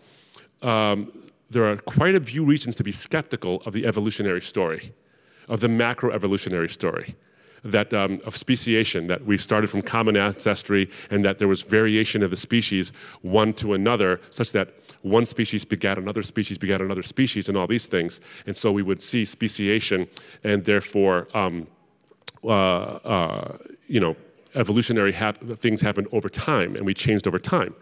um, there are quite a few reasons to be skeptical of the evolutionary story, of the macroevolutionary story that um, of speciation, that we started from common ancestry and that there was variation of the species one to another, such that one species begat another species, begat another species, and all these things. And so we would see speciation, and therefore, um, uh, uh, you know, evolutionary hap- things happened over time, and we changed over time.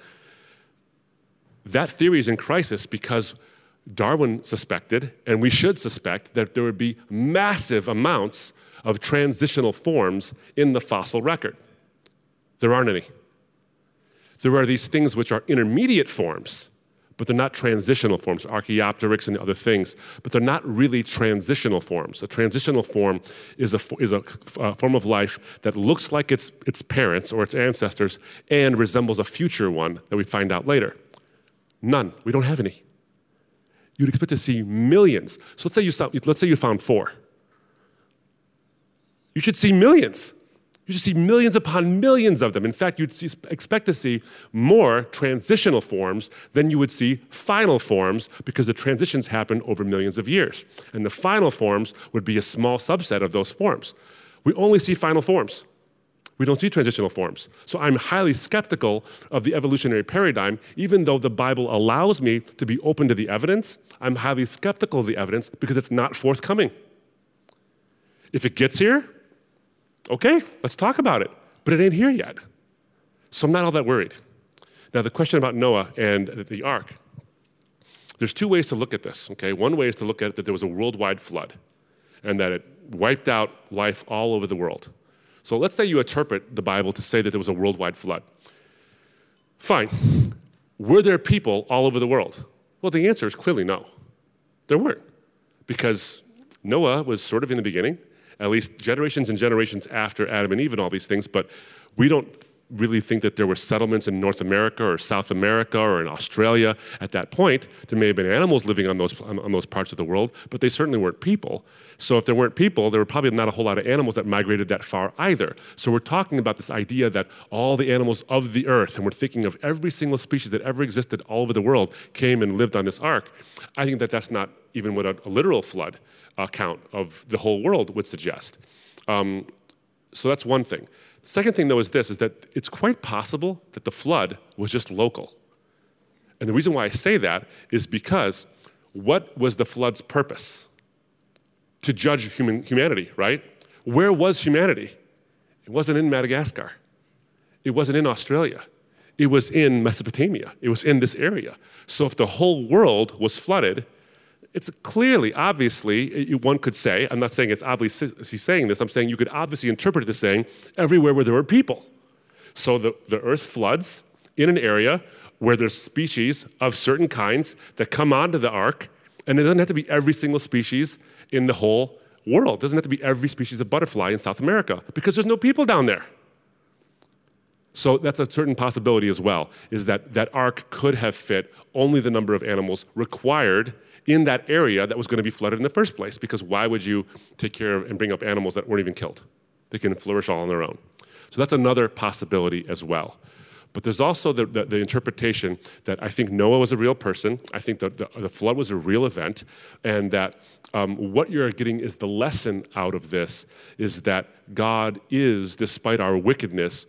That theory is in crisis because Darwin suspected, and we should suspect, that there would be massive amounts of transitional forms in the fossil record. There aren't any. There are these things which are intermediate forms, but they're not transitional forms, Archaeopteryx and other things, but they're not really transitional forms. A transitional form is a, is a, a form of life that looks like its, its parents or its ancestors and resembles a future one that we find out later. None. We don't have any. you'd expect to see millions. So let's say you, let's say you found four. You should see millions. You should see millions upon millions of them. In fact, you'd see, expect to see more transitional forms than you would see final forms because the transitions happen over millions of years. And the final forms would be a small subset of those forms. We only see final forms. We don't see transitional forms. So I'm highly skeptical of the evolutionary paradigm, even though the Bible allows me to be open to the evidence. I'm highly skeptical of the evidence because it's not forthcoming. If it gets here, okay, let's talk about it. But it ain't here yet. So I'm not all that worried. Now, the question about Noah and the ark. There's two ways to look at this, okay? One way is to look at it that there was a worldwide flood and that it wiped out life all over the world. So let's say you interpret the Bible to say that there was a worldwide flood. Fine. Were there people all over the world? Well, the answer is clearly no. There weren't. Because Noah was sort of in the beginning, at least generations and generations after Adam and Eve and all these things, but we don't really think that there were settlements in North America or South America or in Australia at that point. There may have been animals living on those, on, those parts of the world, but they certainly weren't people. So if there weren't people, there were probably not a whole lot of animals that migrated that far either. So we're talking about this idea that all the animals of the earth, and we're thinking of every single species that ever existed all over the world, came and lived on this ark. I think that that's not even what a, a literal flood account of the whole world would suggest. Um, so that's one thing. The second thing, though, is this is that it's quite possible that the flood was just local. And the reason why I say that is because what was the flood's purpose? To judge human, humanity, right? Where was humanity? It wasn't in Madagascar. It wasn't in Australia. It was in Mesopotamia. It was in this area. So if the whole world was flooded, it's clearly, obviously, one could say, I'm not saying it's obviously saying this, I'm saying you could obviously interpret it as saying everywhere where there were people. So the, the earth floods in an area where there's species of certain kinds that come onto the ark, and it doesn't have to be every single species in the whole world. It doesn't have to be every species of butterfly in South America because there's no people down there. So that's a certain possibility as well, is that that ark could have fit only the number of animals required in that area that was going to be flooded in the first place. Because why would you take care of and bring up animals that weren't even killed? They can flourish all on their own. So that's another possibility as well. But there's also the, the, the, interpretation that I think Noah was a real person. I think that the, the flood was a real event. And that um, what you're getting is the lesson out of this is that God is, despite our wickedness,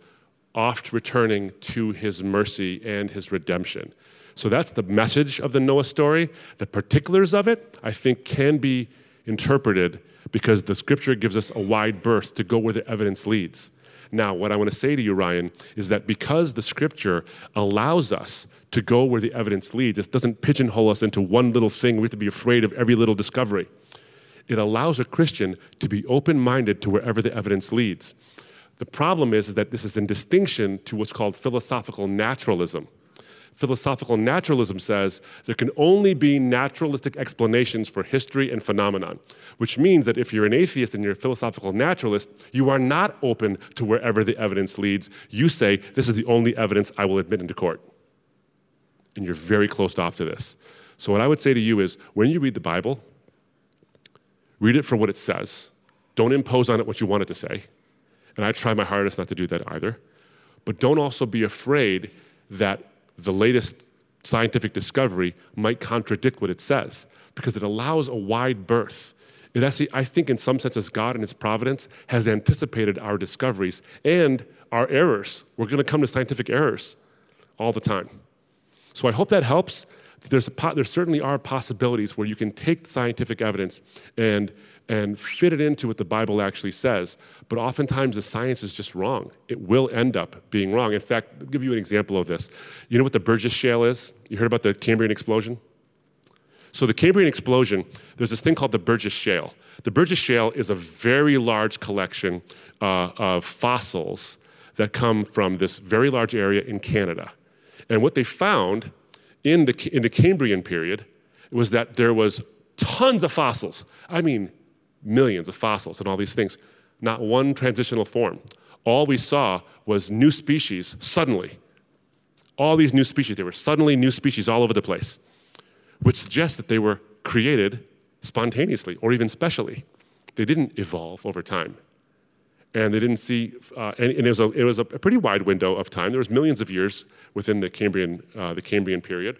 oft returning to his mercy and his redemption. So that's the message of the Noah story. The particulars of it, I think, can be interpreted because the scripture gives us a wide berth to go where the evidence leads. Now, what I want to say to you, Ryan, is that because the scripture allows us to go where the evidence leads, it doesn't pigeonhole us into one little thing. We have to be afraid of every little discovery. It allows a Christian to be open minded to wherever the evidence leads. The problem is, is that this is in distinction to what's called philosophical naturalism philosophical naturalism says there can only be naturalistic explanations for history and phenomenon, which means that if you're an atheist and you're a philosophical naturalist, you are not open to wherever the evidence leads. You say, This is the only evidence I will admit into court. And you're very closed off to this. So, what I would say to you is when you read the Bible, read it for what it says. Don't impose on it what you want it to say. And I try my hardest not to do that either. But don't also be afraid that the latest scientific discovery might contradict what it says because it allows a wide berth. It actually, I think, in some senses, God in His providence has anticipated our discoveries and our errors. We're going to come to scientific errors all the time. So I hope that helps. There's there certainly are possibilities where you can take scientific evidence and and fit it into what the Bible actually says. But oftentimes the science is just wrong. It will end up being wrong. In fact, I'll give you an example of this. You know what the Burgess Shale is? You heard about the Cambrian explosion? So, the Cambrian explosion, there's this thing called the Burgess Shale. The Burgess Shale is a very large collection uh, of fossils that come from this very large area in Canada. And what they found in the, in the Cambrian period was that there was tons of fossils. I mean, millions of fossils and all these things. Not one transitional form. All we saw was new species suddenly. All these new species. There were suddenly new species all over the place. which suggests that they were created spontaneously or even specially. They didn't evolve over time. And they didn't see, uh, and, and, it was, a, it was a pretty wide window of time. There was millions of years within the Cambrian, uh, the Cambrian period,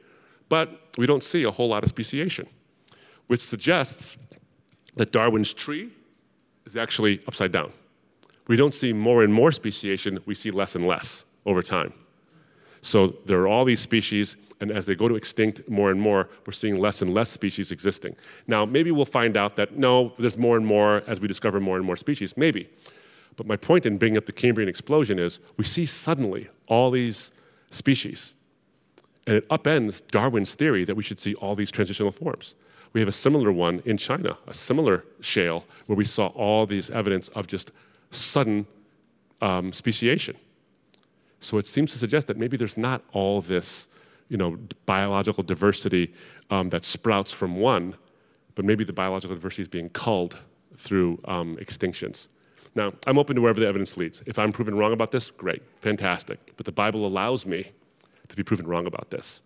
but we don't see a whole lot of speciation, which suggests that Darwin's tree is actually upside down. We don't see more and more speciation, we see less and less over time. So there are all these species, and as they go to extinct more and more, we're seeing less and less species existing. Now, maybe we'll find out that no, there's more and more as we discover more and more species, maybe. But my point in bringing up the Cambrian explosion is we see suddenly all these species, and it upends Darwin's theory that we should see all these transitional forms. We have a similar one in China, a similar shale, where we saw all these evidence of just sudden um, speciation. So it seems to suggest that maybe there's not all this, you know, biological diversity um, that sprouts from one, but maybe the biological diversity is being culled through um, extinctions. Now, I'm open to wherever the evidence leads. If I'm proven wrong about this, great, fantastic. But the Bible allows me to be proven wrong about this.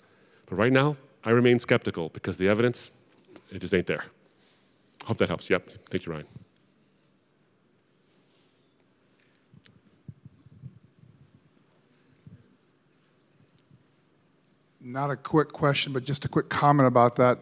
But right now, I remain skeptical because the evidence, it just ain't there. Hope that helps. Yep. Thank you, Ryan. not a quick question, but just a quick comment about that.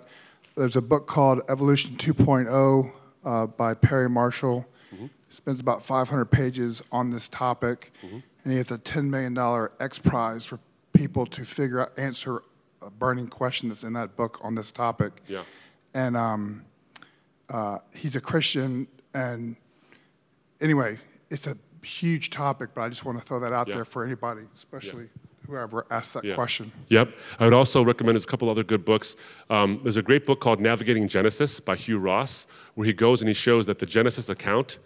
There's a book called Evolution 2.0 uh, by Perry Marshall. Mm-hmm. Spends about 500 pages on this topic, mm-hmm. and he has a $10 million X Prize for people to figure out, answer a burning question that's in that book on this topic. Yeah. And um, uh, he's a Christian, and anyway, it's a huge topic, but I just want to throw that out there for anybody, especially. Whoever asked that question. Yep. I would also recommend there's a couple other good books. Um, there's a great book called Navigating Genesis by Hugh Ross, where he goes and he shows that the Genesis account,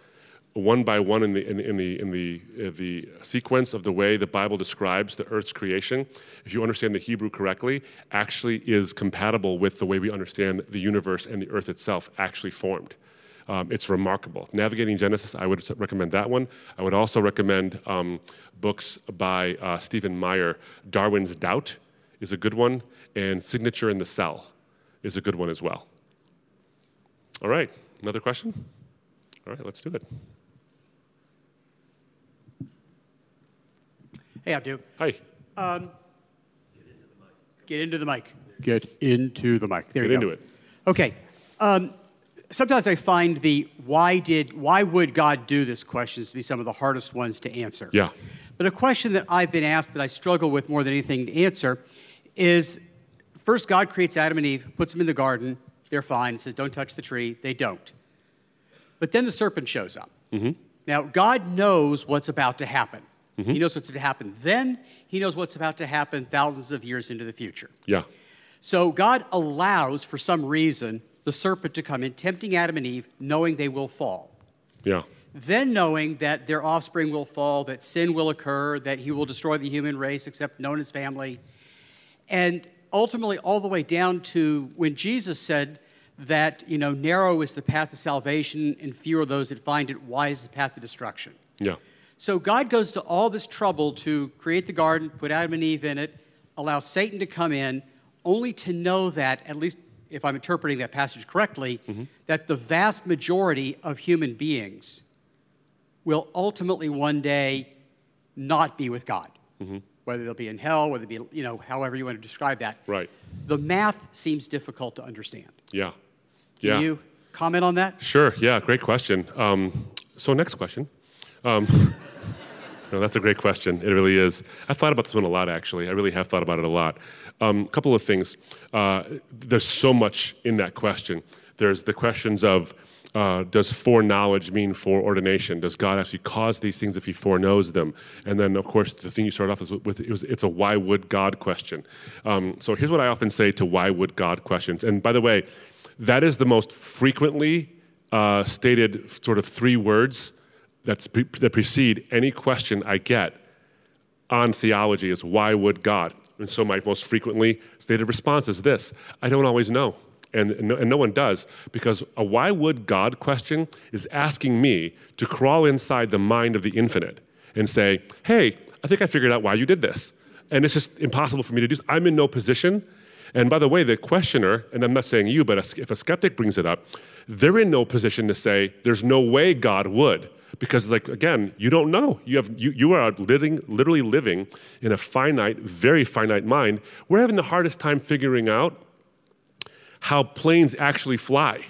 one by one in the, in, in the, in the, uh, the sequence of the way the Bible describes the earth's creation, if you understand the Hebrew correctly, actually is compatible with the way we understand the universe and the earth itself actually formed. Um, it's remarkable. Navigating Genesis, I would recommend that one. I would also recommend um, books by uh, Stephen Meyer. Darwin's Doubt is a good one, and Signature in the Cell is a good one as well. All right, another question? All right, let's do it. Hey, Abdu. Hi. Um, get into the mic. Get into the mic. There get you go. Into it. Okay. Um, sometimes I find the why did why would God do this questions to be some of the hardest ones to answer. Yeah. But a question that I've been asked that I struggle with more than anything to answer is first God creates Adam and Eve, puts them in the garden, they're fine, says don't touch the tree, they don't. But then the serpent shows up. Mm-hmm. Now God knows what's about to happen. Mm-hmm. He knows what's going to happen then. He knows what's about to happen thousands of years into the future. Yeah. So God allows, for some reason, the serpent to come in, tempting Adam and Eve, knowing they will fall. Yeah. Then knowing that their offspring will fall, that sin will occur, that he will destroy the human race except Noah's family. And ultimately, all the way down to when Jesus said that, you know, narrow is the path to salvation and few are those that find it, wide is the path to destruction. Yeah. So God goes to all this trouble to create the garden, put Adam and Eve in it, allow Satan to come in, only to know that, at least if I'm interpreting that passage correctly, mm-hmm. that the vast majority of human beings will ultimately one day not be with God. Mm-hmm. Whether they'll be in hell, whether they be, you know, however you want to describe that. Right. The math seems difficult to understand. Yeah. Can yeah. you comment on that? Sure. Yeah. Great question. Um, so next question. Um, no, that's a great question. It really is. I've thought about this one a lot, actually. I really have thought about it a lot. A um, couple of things. Uh, there's so much in that question. There's the questions of uh, does foreknowledge mean foreordination? Does God actually cause these things if He foreknows them? And then, of course, the thing you start off with, with it was, it's a why would God question. Um, so here's what I often say to why would God questions. And by the way, that is the most frequently uh, stated sort of three words that's pre- that precede any question I get on theology is why would God? And so my most frequently stated response is this I don't always know. And no, and no one does, because a why would God question is asking me to crawl inside the mind of the infinite and say, hey, I think I figured out why you did this. And it's just impossible for me to do. I'm in no position. And by the way, the questioner, and I'm not saying you, but if a skeptic brings it up, they're in no position to say there's no way God would. Because, like, again, you don't know. You, have, you, you are living, literally living in a finite, very finite mind. We're having the hardest time figuring out how planes actually fly.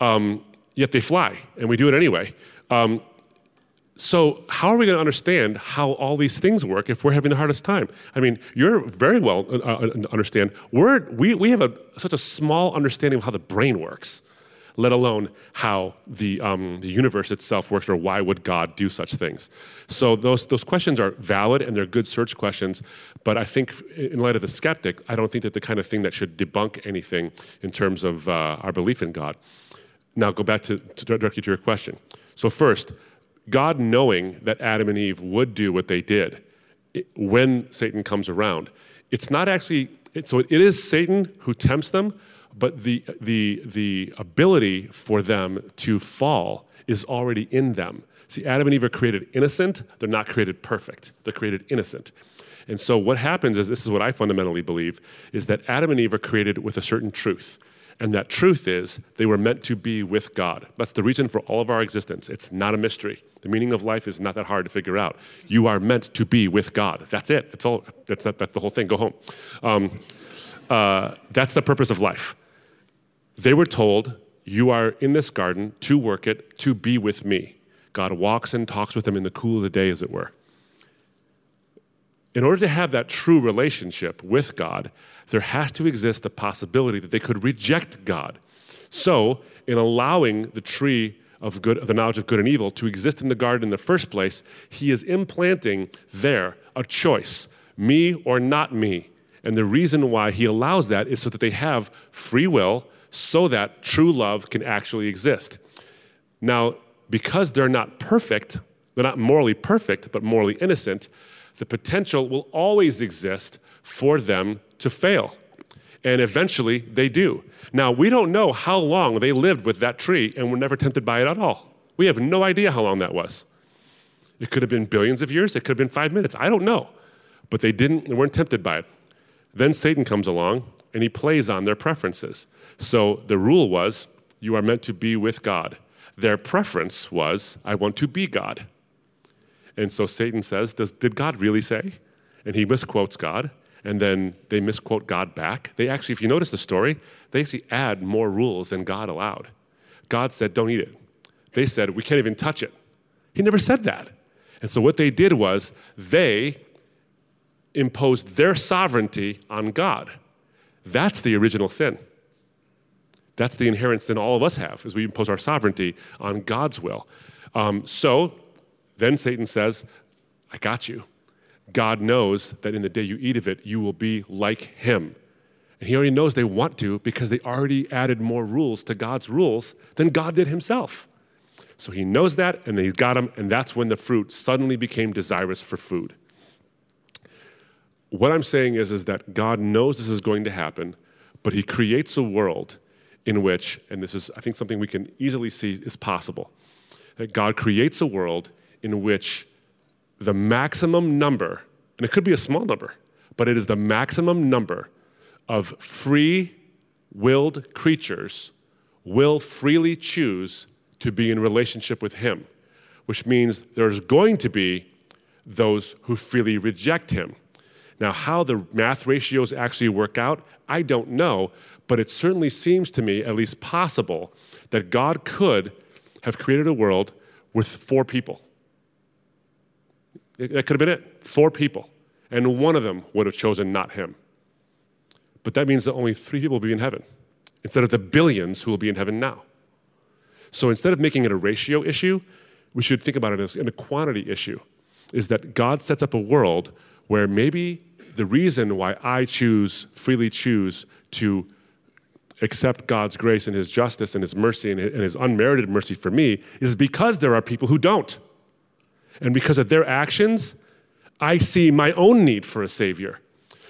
Um, yet they fly, and we do it anyway. Um, so, how are we going to understand how all these things work if we're having the hardest time? I mean, you're very well uh, uh, understand. We're, we, we have a, such a small understanding of how the brain works, let alone how the, um, the universe itself works or why would God do such things. So, those, those questions are valid and they're good search questions. But I think, in light of the skeptic, I don't think that the kind of thing that should debunk anything in terms of uh, our belief in God. Now, go back to, to directly to your question. So, first, God knowing that Adam and Eve would do what they did when Satan comes around, it's not actually, so it is Satan who tempts them, but the, the, the ability for them to fall is already in them. See, Adam and Eve are created innocent, they're not created perfect, they're created innocent. And so what happens is this is what I fundamentally believe is that Adam and Eve are created with a certain truth. And that truth is they were meant to be with God. That's the reason for all of our existence. It's not a mystery. The meaning of life is not that hard to figure out. You are meant to be with God. That's it. That's all. That's, that, that's the whole thing. Go home. Um, uh, that's the purpose of life. They were told, You are in this garden to work it, to be with me. God walks and talks with them in the cool of the day, as it were. In order to have that true relationship with God, there has to exist the possibility that they could reject God. So, in allowing the tree of good, the knowledge of good and evil to exist in the garden in the first place, he is implanting there a choice, me or not me. And the reason why he allows that is so that they have free will, so that true love can actually exist. Now, because they're not perfect, they're not morally perfect, but morally innocent, the potential will always exist for them to fail. And eventually they do. Now, we don't know how long they lived with that tree and were never tempted by it at all. We have no idea how long that was. It could have been billions of years, it could have been five minutes. I don't know. But they didn't, they weren't tempted by it. Then Satan comes along and he plays on their preferences. So the rule was you are meant to be with God. Their preference was, I want to be God. And so Satan says, Does, Did God really say? And he misquotes God and then they misquote God back. They actually, if you notice the story, they actually add more rules than God allowed. God said, don't eat it. They said, we can't even touch it. He never said that. And so what they did was they imposed their sovereignty on God. That's the original sin. That's the inherent sin all of us have, is we impose our sovereignty on God's will. Um, so then Satan says, I got you. God knows that in the day you eat of it, you will be like him. And he already knows they want to because they already added more rules to God's rules than God did himself. So he knows that, and he's got them, and that's when the fruit suddenly became desirous for food. What I'm saying is, is that God knows this is going to happen, but he creates a world in which, and this is, I think, something we can easily see is possible, that God creates a world in which the maximum number, and it could be a small number, but it is the maximum number of free willed creatures will freely choose to be in relationship with Him, which means there's going to be those who freely reject Him. Now, how the math ratios actually work out, I don't know, but it certainly seems to me at least possible that God could have created a world with four people that could have been it. Four people. And one of them would have chosen not him. But that means that only three people will be in heaven instead of the billions who will be in heaven now. So instead of making it a ratio issue, we should think about it as a quantity issue. Is that God sets up a world where maybe the reason why I choose, freely choose to accept God's grace and His justice and His mercy and His unmerited mercy for me is because there are people who don't. And because of their actions, I see my own need for a Savior.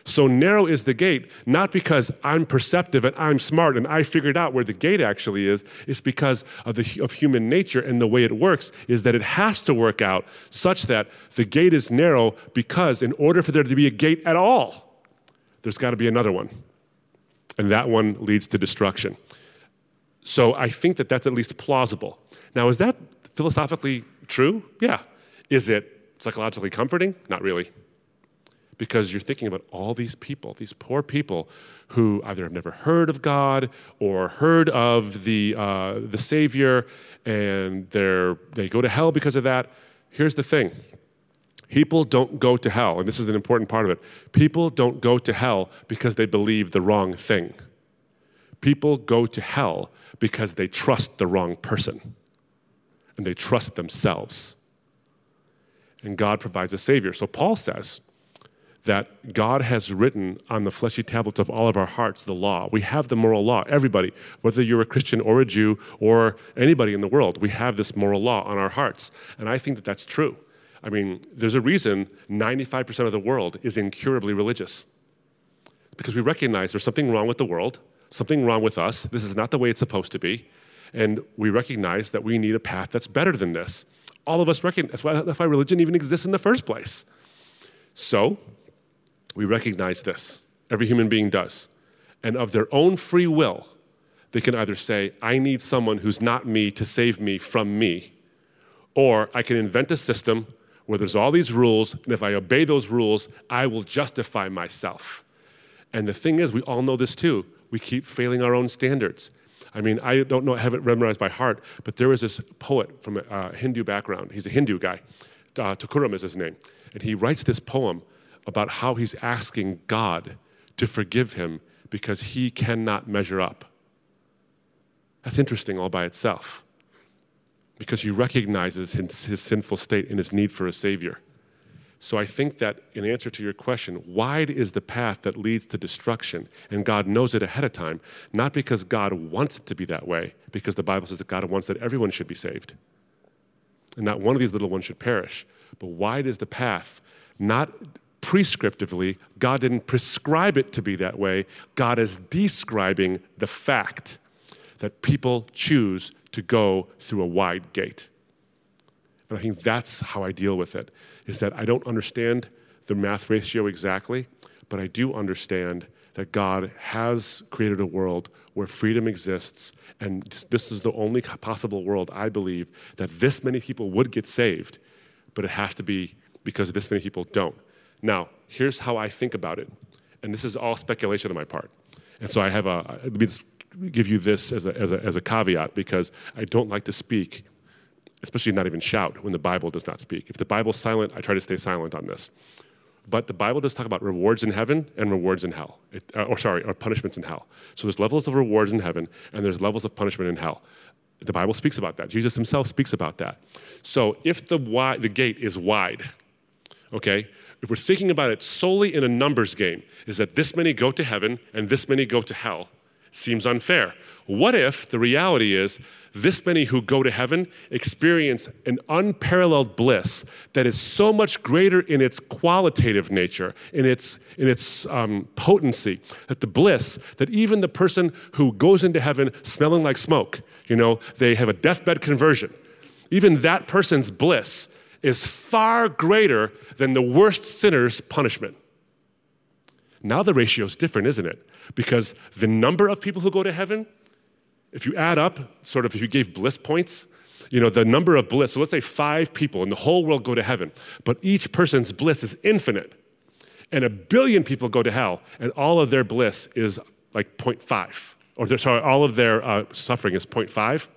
So narrow is the gate, not because I'm perceptive and I'm smart and I figured out where the gate actually is. It's because of, the, of human nature and the way it works is that it has to work out such that the gate is narrow because in order for there to be a gate at all, there's got to be another one. And that one leads to destruction. So I think that that's at least plausible. Now, is that philosophically true? Yeah. Is it psychologically comforting? Not really. Because you're thinking about all these people, these poor people who either have never heard of God or heard of the, uh, the Savior and they're, they go to hell because of that. Here's the thing people don't go to hell, and this is an important part of it. People don't go to hell because they believe the wrong thing. People go to hell because they trust the wrong person and they trust themselves. And God provides a Savior. So Paul says that God has written on the fleshy tablets of all of our hearts the law. We have the moral law. Everybody, whether you're a Christian or a Jew or anybody in the world, we have this moral law on our hearts. And I think that that's true. I mean, there's a reason 95% of the world is incurably religious. Because we recognize there's something wrong with the world, something wrong with us. This is not the way it's supposed to be. And we recognize that we need a path that's better than this. All of us recognize that's why, that's why religion even exists in the first place. So, we recognize this. Every human being does. And of their own free will, they can either say, I need someone who's not me to save me from me, or I can invent a system where there's all these rules, and if I obey those rules, I will justify myself. And the thing is, we all know this too. We keep failing our own standards. I mean, I don't know, I haven't memorized by heart, but there was this poet from a Hindu background. He's a Hindu guy. Uh, is his name. And he writes this poem about how he's asking God to forgive him because he cannot measure up. That's interesting all by itself because he recognizes his, his, sinful state and his need for a Savior. So I think that in answer to your question, wide is the path that leads to destruction, and God knows it ahead of time, not because God wants it to be that way, because the Bible says that God wants that everyone should be saved, and not one of these little ones should perish. But wide is the path, not prescriptively. God didn't prescribe it to be that way. God is describing the fact that people choose to go through a wide gate. And I think that's how I deal with it, is that I don't understand the math ratio exactly, but I do understand that God has created a world where freedom exists, and this is the only possible world, I believe, that this many people would get saved, but it has to be because this many people don't. Now, here's how I think about it, and this is all speculation on my part. And so I have a, let me give you this as a, as a, as a caveat because I don't like to speak especially not even shout when the Bible does not speak. If the Bible's silent, I try to stay silent on this. But the Bible does talk about rewards in heaven and rewards in hell, it, uh, or sorry, or punishments in hell. So there's levels of rewards in heaven and there's levels of punishment in hell. The Bible speaks about that. Jesus himself speaks about that. So if the, wide, the gate is wide, okay, if we're thinking about it solely in a numbers game, is that this many go to heaven and this many go to hell, seems unfair. What if the reality is this many who go to heaven experience an unparalleled bliss that is so much greater in its qualitative nature, in its, in its um, potency, that the bliss, that even the person who goes into heaven smelling like smoke, you know, they have a deathbed conversion, even that person's bliss is far greater than the worst sinner's punishment. Now the ratio is different, isn't it? Because the number of people who go to heaven if you add up, sort of, if you gave bliss points, you know, the number of bliss, so let's say five people in the whole world go to heaven, but each person's bliss is infinite. And a billion people go to hell, and all of their bliss is like 0.5. Or, sorry, all of their uh, suffering is 0.5.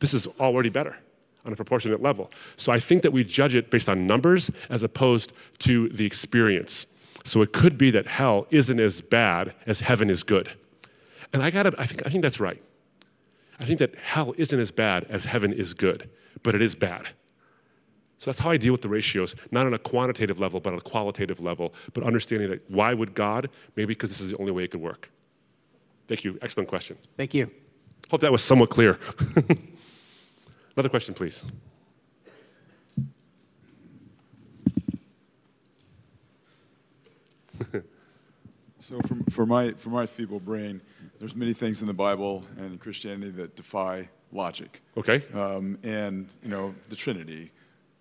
This is already better on a proportionate level. So I think that we judge it based on numbers as opposed to the experience. So it could be that hell isn't as bad as heaven is good. And I gotta, I think, I think that's right. I think that hell isn't as bad as heaven is good, but it is bad. So that's how I deal with the ratios, not on a quantitative level, but on a qualitative level, but understanding that why would God? Maybe because this is the only way it could work. Thank you. Excellent question. Thank you. Hope that was somewhat clear. Another question, please. so, for, for, my, for my feeble brain, there's many things in the Bible and in Christianity that defy logic. Okay. Um, and, you know, the Trinity,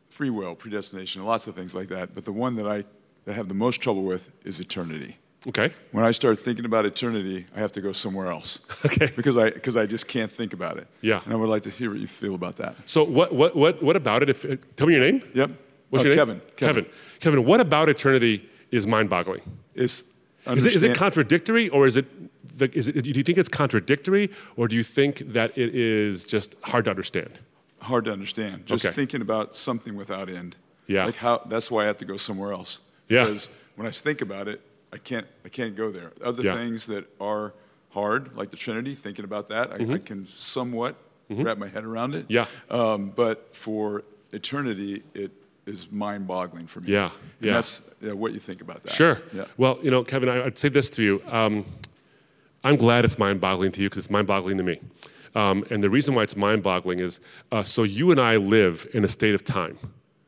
free will, predestination, lots of things like that. But the one that I that have the most trouble with is eternity. Okay. When I start thinking about eternity, I have to go somewhere else. Okay. Because I because I just can't think about it. Yeah. And I would like to hear what you feel about that. So what what what what about it? If uh, tell me your name. Yep. What's Uh, your name? Kevin. Kevin. Kevin. What about eternity is mind-boggling? It's Is it, is it contradictory, or is it, the, is it? Do you think it's contradictory, or do you think that it is just hard to understand? hard to understand. Just Okay. thinking about something without end. Yeah. Like how that's why I have to go somewhere else. Yeah. Because when I think about it, I can't I can't go there. Other Yeah. things that are hard, like the Trinity, thinking about that, I, I can somewhat wrap my head around it. Mm-hmm. Yeah. Um, but for eternity, it is mind-boggling for me. Yeah, And yeah. that's yeah, what you think about that. Sure. Yeah. Well, you know, Kevin, I, I'd say this to you. Um, I'm glad it's mind-boggling to you because it's mind-boggling to me. Um, and the reason why it's mind-boggling is uh, so you and I live in a state of time.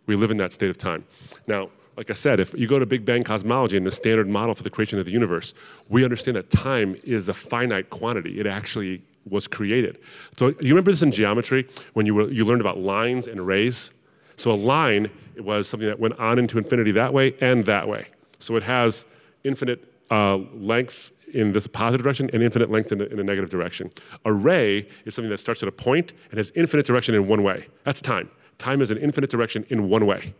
We live in that state of time. Now, like I said, if you go to Big Bang cosmology and the standard model for the creation of the universe, we understand that time is a finite quantity. It actually was created. So you remember this in geometry when you, were, you learned about lines and rays? So a line was something that went on into infinity that way and that way. So it has infinite uh, length in this positive direction and infinite length in the, in the negative direction. A ray is something that starts at a point and has infinite direction in one way. That's time. Time is an infinite direction in one way,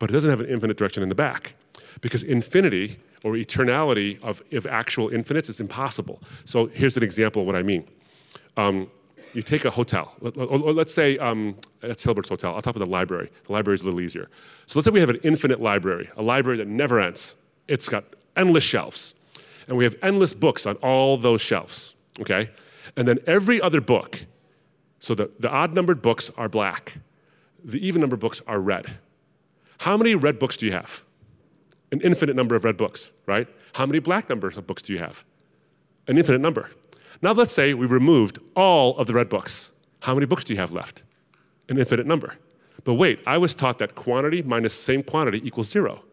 but it doesn't have an infinite direction in the back because infinity or eternality of, of actual infinites is impossible. So here's an example of what I mean. Um, you take a hotel. or Let, us say um, that's Hilbert's Hotel. I'll talk about the library. The library is a little easier. So let's say we have an infinite library, a library that never ends. It's got endless shelves, and we have endless books on all those shelves. Okay, and then every other book. So the, the odd numbered books are black. The even numbered books are red. How many red books do you have? An infinite number of red books, right? How many black numbers of books do you have? An infinite number. Now let's say we removed all of the red books. How many books do you have left? An infinite number. But wait, I was taught that quantity minus same quantity equals zero.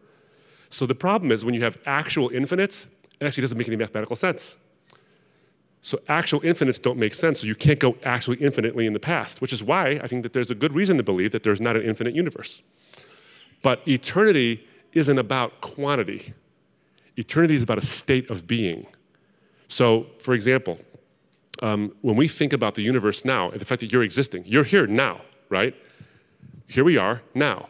So the problem is when you have actual infinites, it actually doesn't make any mathematical sense. So actual infinites don't make sense, so you can't go actually infinitely in the past, which is why I think that there's a good reason to believe that there's not an infinite universe. But eternity isn't about quantity. Eternity is about a state of being. So, for example, um, when we think about the universe now, and the fact that you're existing, you're here now, right? Here we are now.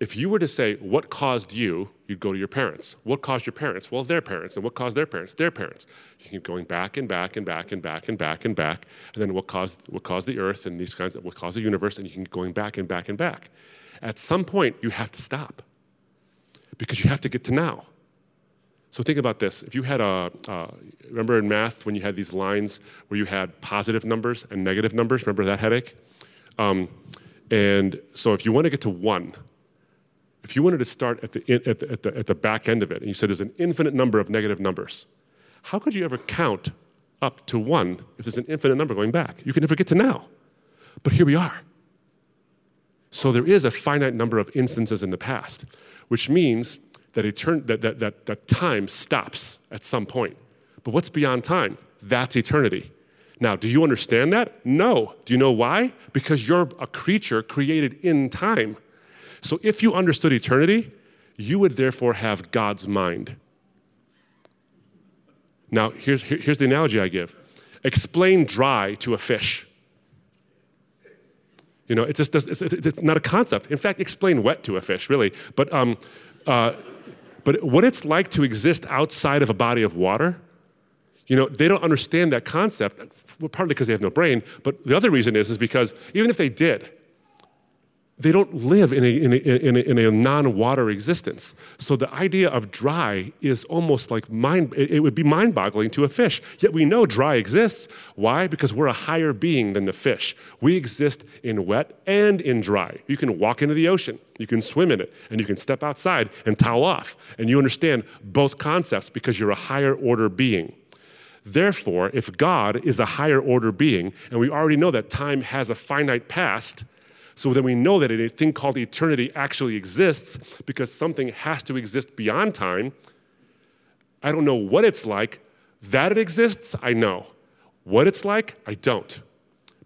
If you were to say, what caused you, you'd go to your parents. What caused your parents? Well, their parents. And what caused their parents? Their parents. You keep going back and back and back and back and back and back. And then what caused, what caused the earth and these kinds of, what caused the universe, and you can keep going back and back and back. At some point, you have to stop because you have to get to now. So think about this. If you had a, uh, remember in math when you had these lines where you had positive numbers and negative numbers? Remember that headache? Um, and so if you want to get to one, if you wanted to start at the, at, the, at, the, at the back end of it, and you said there's an infinite number of negative numbers, how could you ever count up to one if there's an infinite number going back? You can never get to now. But here we are. So there is a finite number of instances in the past, which means that, etern- that, that, that, that time stops at some point. But what's beyond time? That's eternity. Now, do you understand that? No. Do you know why? Because you're a creature created in time. So if you understood eternity, you would therefore have God's mind. Now, here's, here's the analogy I give explain dry to a fish. You know, it's, it's it's not a concept. In fact, explain wet to a fish, really. But, um, uh, but what it's like to exist outside of a body of water, you know, they don't understand that concept, partly because they have no brain, but the other reason is, is because even if they did, they don't live in a, in a, in a, in a non-water existence. So the idea of dry is almost like mind, it would be mind-boggling to a fish. Yet we know dry exists. Why? Because we're a higher being than the fish. We exist in wet and in dry. You can walk into the ocean, you can swim in it, and you can step outside and towel off. And you understand both concepts because you're a higher order being. Therefore, if God is a higher order being, and we already know that time has a finite past, so then we know that a thing called eternity actually exists because something has to exist beyond time. I don't know what it's like. That it exists, I know. What it's like, I don't.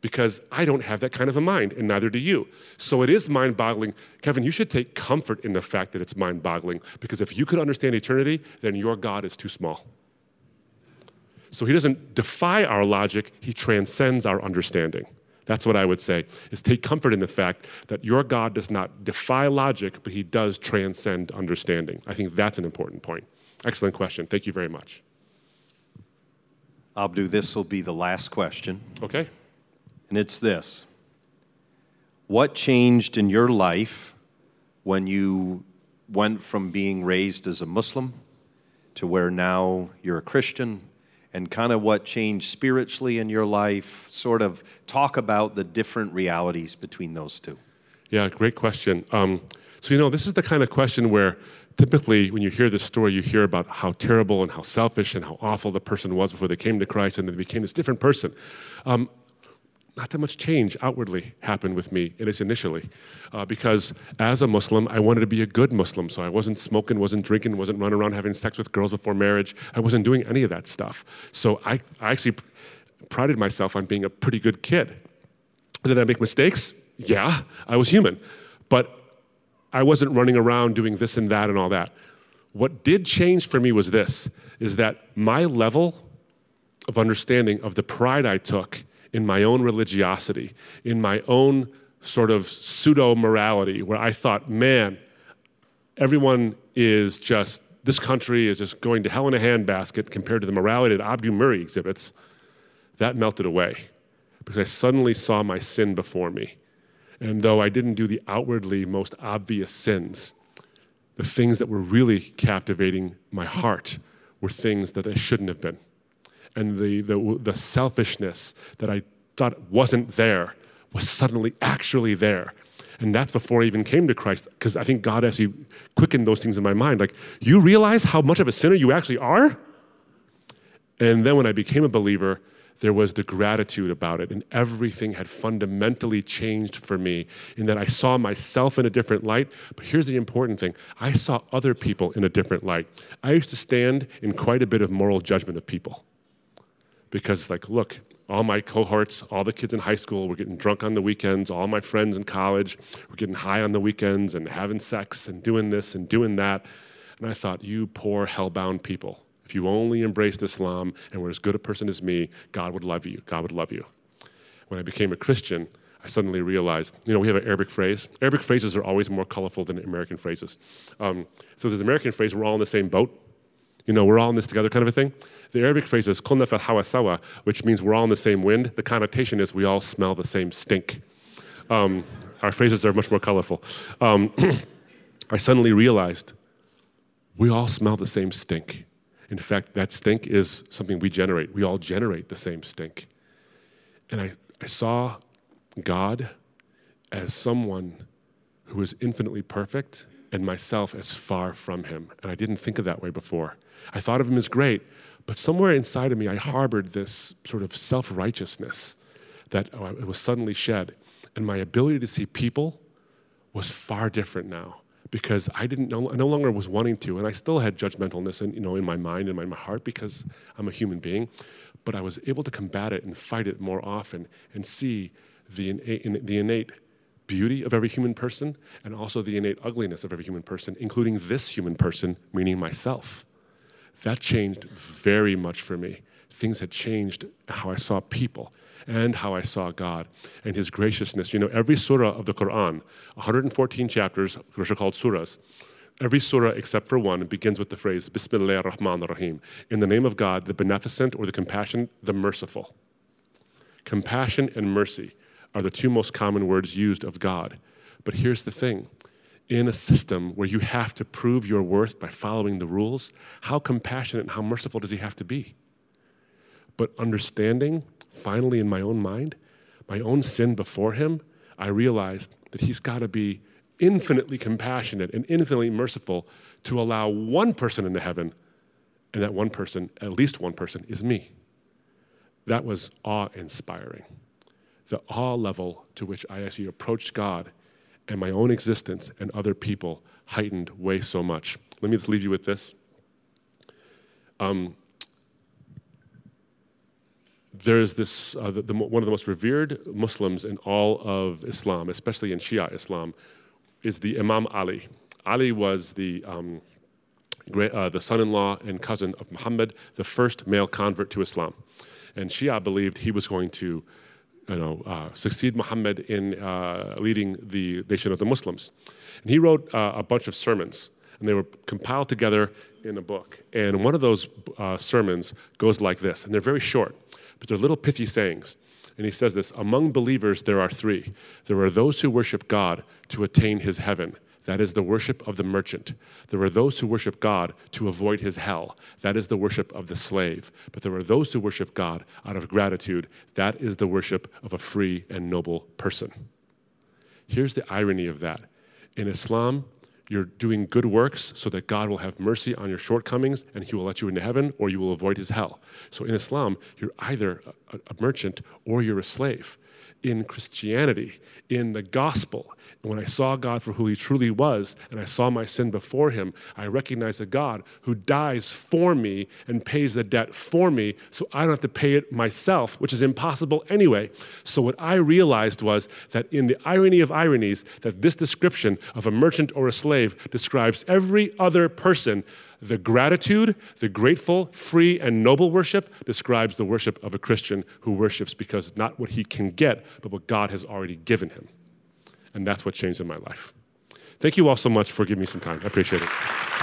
because I don't have that kind of a mind, and neither do you. So it is mind boggling. Kevin, you should take comfort in the fact that it's mind boggling, because if you could understand eternity, then your God is too small. So he doesn't defy our logic, he transcends our understanding. That's what I would say, is take comfort in the fact that your God does not defy logic, but he does transcend understanding. I think that's an important point. Excellent question. Thank you very much. Abdu, this will be the last question, Okay? and it's this What changed in your life when you went from being raised as a Muslim to where now you're a Christian? And kind of what changed spiritually in your life? Sort of talk about the different realities between those two. Yeah, great question. Um, so, you know, this is the kind of question where typically when you hear this story, you hear about how terrible and how selfish and how awful the person was before they came to Christ and they became this different person. Um, not that much change outwardly happened with me, at least initially, uh, because as a Muslim, I wanted to be a good Muslim. So I wasn't smoking, wasn't drinking, wasn't running around having sex with girls before marriage. I wasn't doing any of that stuff. So I, I actually prided myself on being a pretty good kid. Did I make mistakes? Yeah, I was human. But I wasn't running around doing this and that and all that. What did change for me was this is that my level of understanding of the pride I took in my own religiosity, in my own sort of pseudo morality, where I thought, man, everyone is just, this country is just going to hell in a handbasket compared to the morality that Abdu Murray exhibits, that melted away because I suddenly saw my sin before me. And though I didn't do the outwardly most obvious sins, the things that were really captivating my heart were things that I shouldn't have been. And the, the, the selfishness that I thought wasn't there was suddenly actually there. And that's before I even came to Christ, because I think God actually quickened those things in my mind. Like, you realize how much of a sinner you actually are? And then when I became a believer, there was the gratitude about it, and everything had fundamentally changed for me in that I saw myself in a different light. But here's the important thing I saw other people in a different light. I used to stand in quite a bit of moral judgment of people because, like, look, all my cohorts, all the kids in high school were getting drunk on the weekends, all my friends in college were getting high on the weekends and having sex and doing this and doing that. And I thought, you poor hellbound people. If you only embraced Islam and were as good a person as me, God would love you. God would love you. When I became a Christian, I suddenly realized, you know, we have an Arabic phrase. Arabic phrases are always more colorful than American phrases. Um, so an American phrase, we're all in the same boat. You know, we're all in this together kind of a thing. The Arabic phrase is kulna fal hawa sawa, which means we're all in the same wind. The connotation is we all smell the same stink. Um, our phrases are much more colorful. Um, I suddenly realized we all smell the same stink. In fact, that stink is something we generate. We all generate the same stink. And I, I saw God as someone who is infinitely perfect and myself as far from him. And I didn't think of that way before. I thought of him as great, but somewhere inside of me, I harbored this sort of self righteousness that oh, it was suddenly shed. And my ability to see people was far different now because I didn't no longer was wanting to, and I still had judgmentalness in, you know, in my mind and in my heart because I'm a human being, but I was able to combat it and fight it more often and see the innate, the innate beauty of every human person and also the innate ugliness of every human person, including this human person, meaning myself. That changed very much for me. Things had changed how I saw people and how I saw God and His graciousness. You know, every surah of the Quran, 114 chapters, which are called surahs, every surah except for one begins with the phrase Bismillah ar-Rahman ar-Rahim, in the name of God, the beneficent or the compassionate, the merciful. Compassion and mercy are the two most common words used of God. But here's the thing in a system where you have to prove your worth by following the rules, how compassionate and how merciful does he have to be? But understanding, finally, in my own mind, my own sin before him, I realized that he's got to be infinitely compassionate and infinitely merciful to allow one person into heaven, and that one person, at least one person, is me. That was awe inspiring. The awe level to which I actually approached God and my own existence and other people heightened way so much. Let me just leave you with this. Um, there's this uh, the, the, one of the most revered Muslims in all of Islam, especially in Shia Islam, is the Imam Ali. Ali was the um, uh, the son-in-law and cousin of Muhammad, the first male convert to Islam, and Shia believed he was going to, you know, uh, succeed Muhammad in uh, leading the nation of the Muslims. And he wrote uh, a bunch of sermons, and they were compiled together in a book. And one of those uh, sermons goes like this, and they're very short, but they're little pithy sayings. And he says this Among believers, there are three. There are those who worship God to attain his heaven. That is the worship of the merchant. There are those who worship God to avoid his hell. That is the worship of the slave. But there are those who worship God out of gratitude. That is the worship of a free and noble person. Here's the irony of that. In Islam, you're doing good works so that God will have mercy on your shortcomings and he will let you into heaven or you will avoid his hell. So in Islam, you're either a, a merchant or you're a slave in Christianity, in the gospel. And when I saw God for who he truly was, and I saw my sin before him, I recognized a God who dies for me and pays the debt for me, so I don't have to pay it myself, which is impossible anyway. So what I realized was that in the irony of ironies, that this description of a merchant or a slave describes every other person the gratitude, the grateful, free, and noble worship describes the worship of a Christian who worships because not what he can get, but what God has already given him. And that's what changed in my life. Thank you all so much for giving me some time. I appreciate it.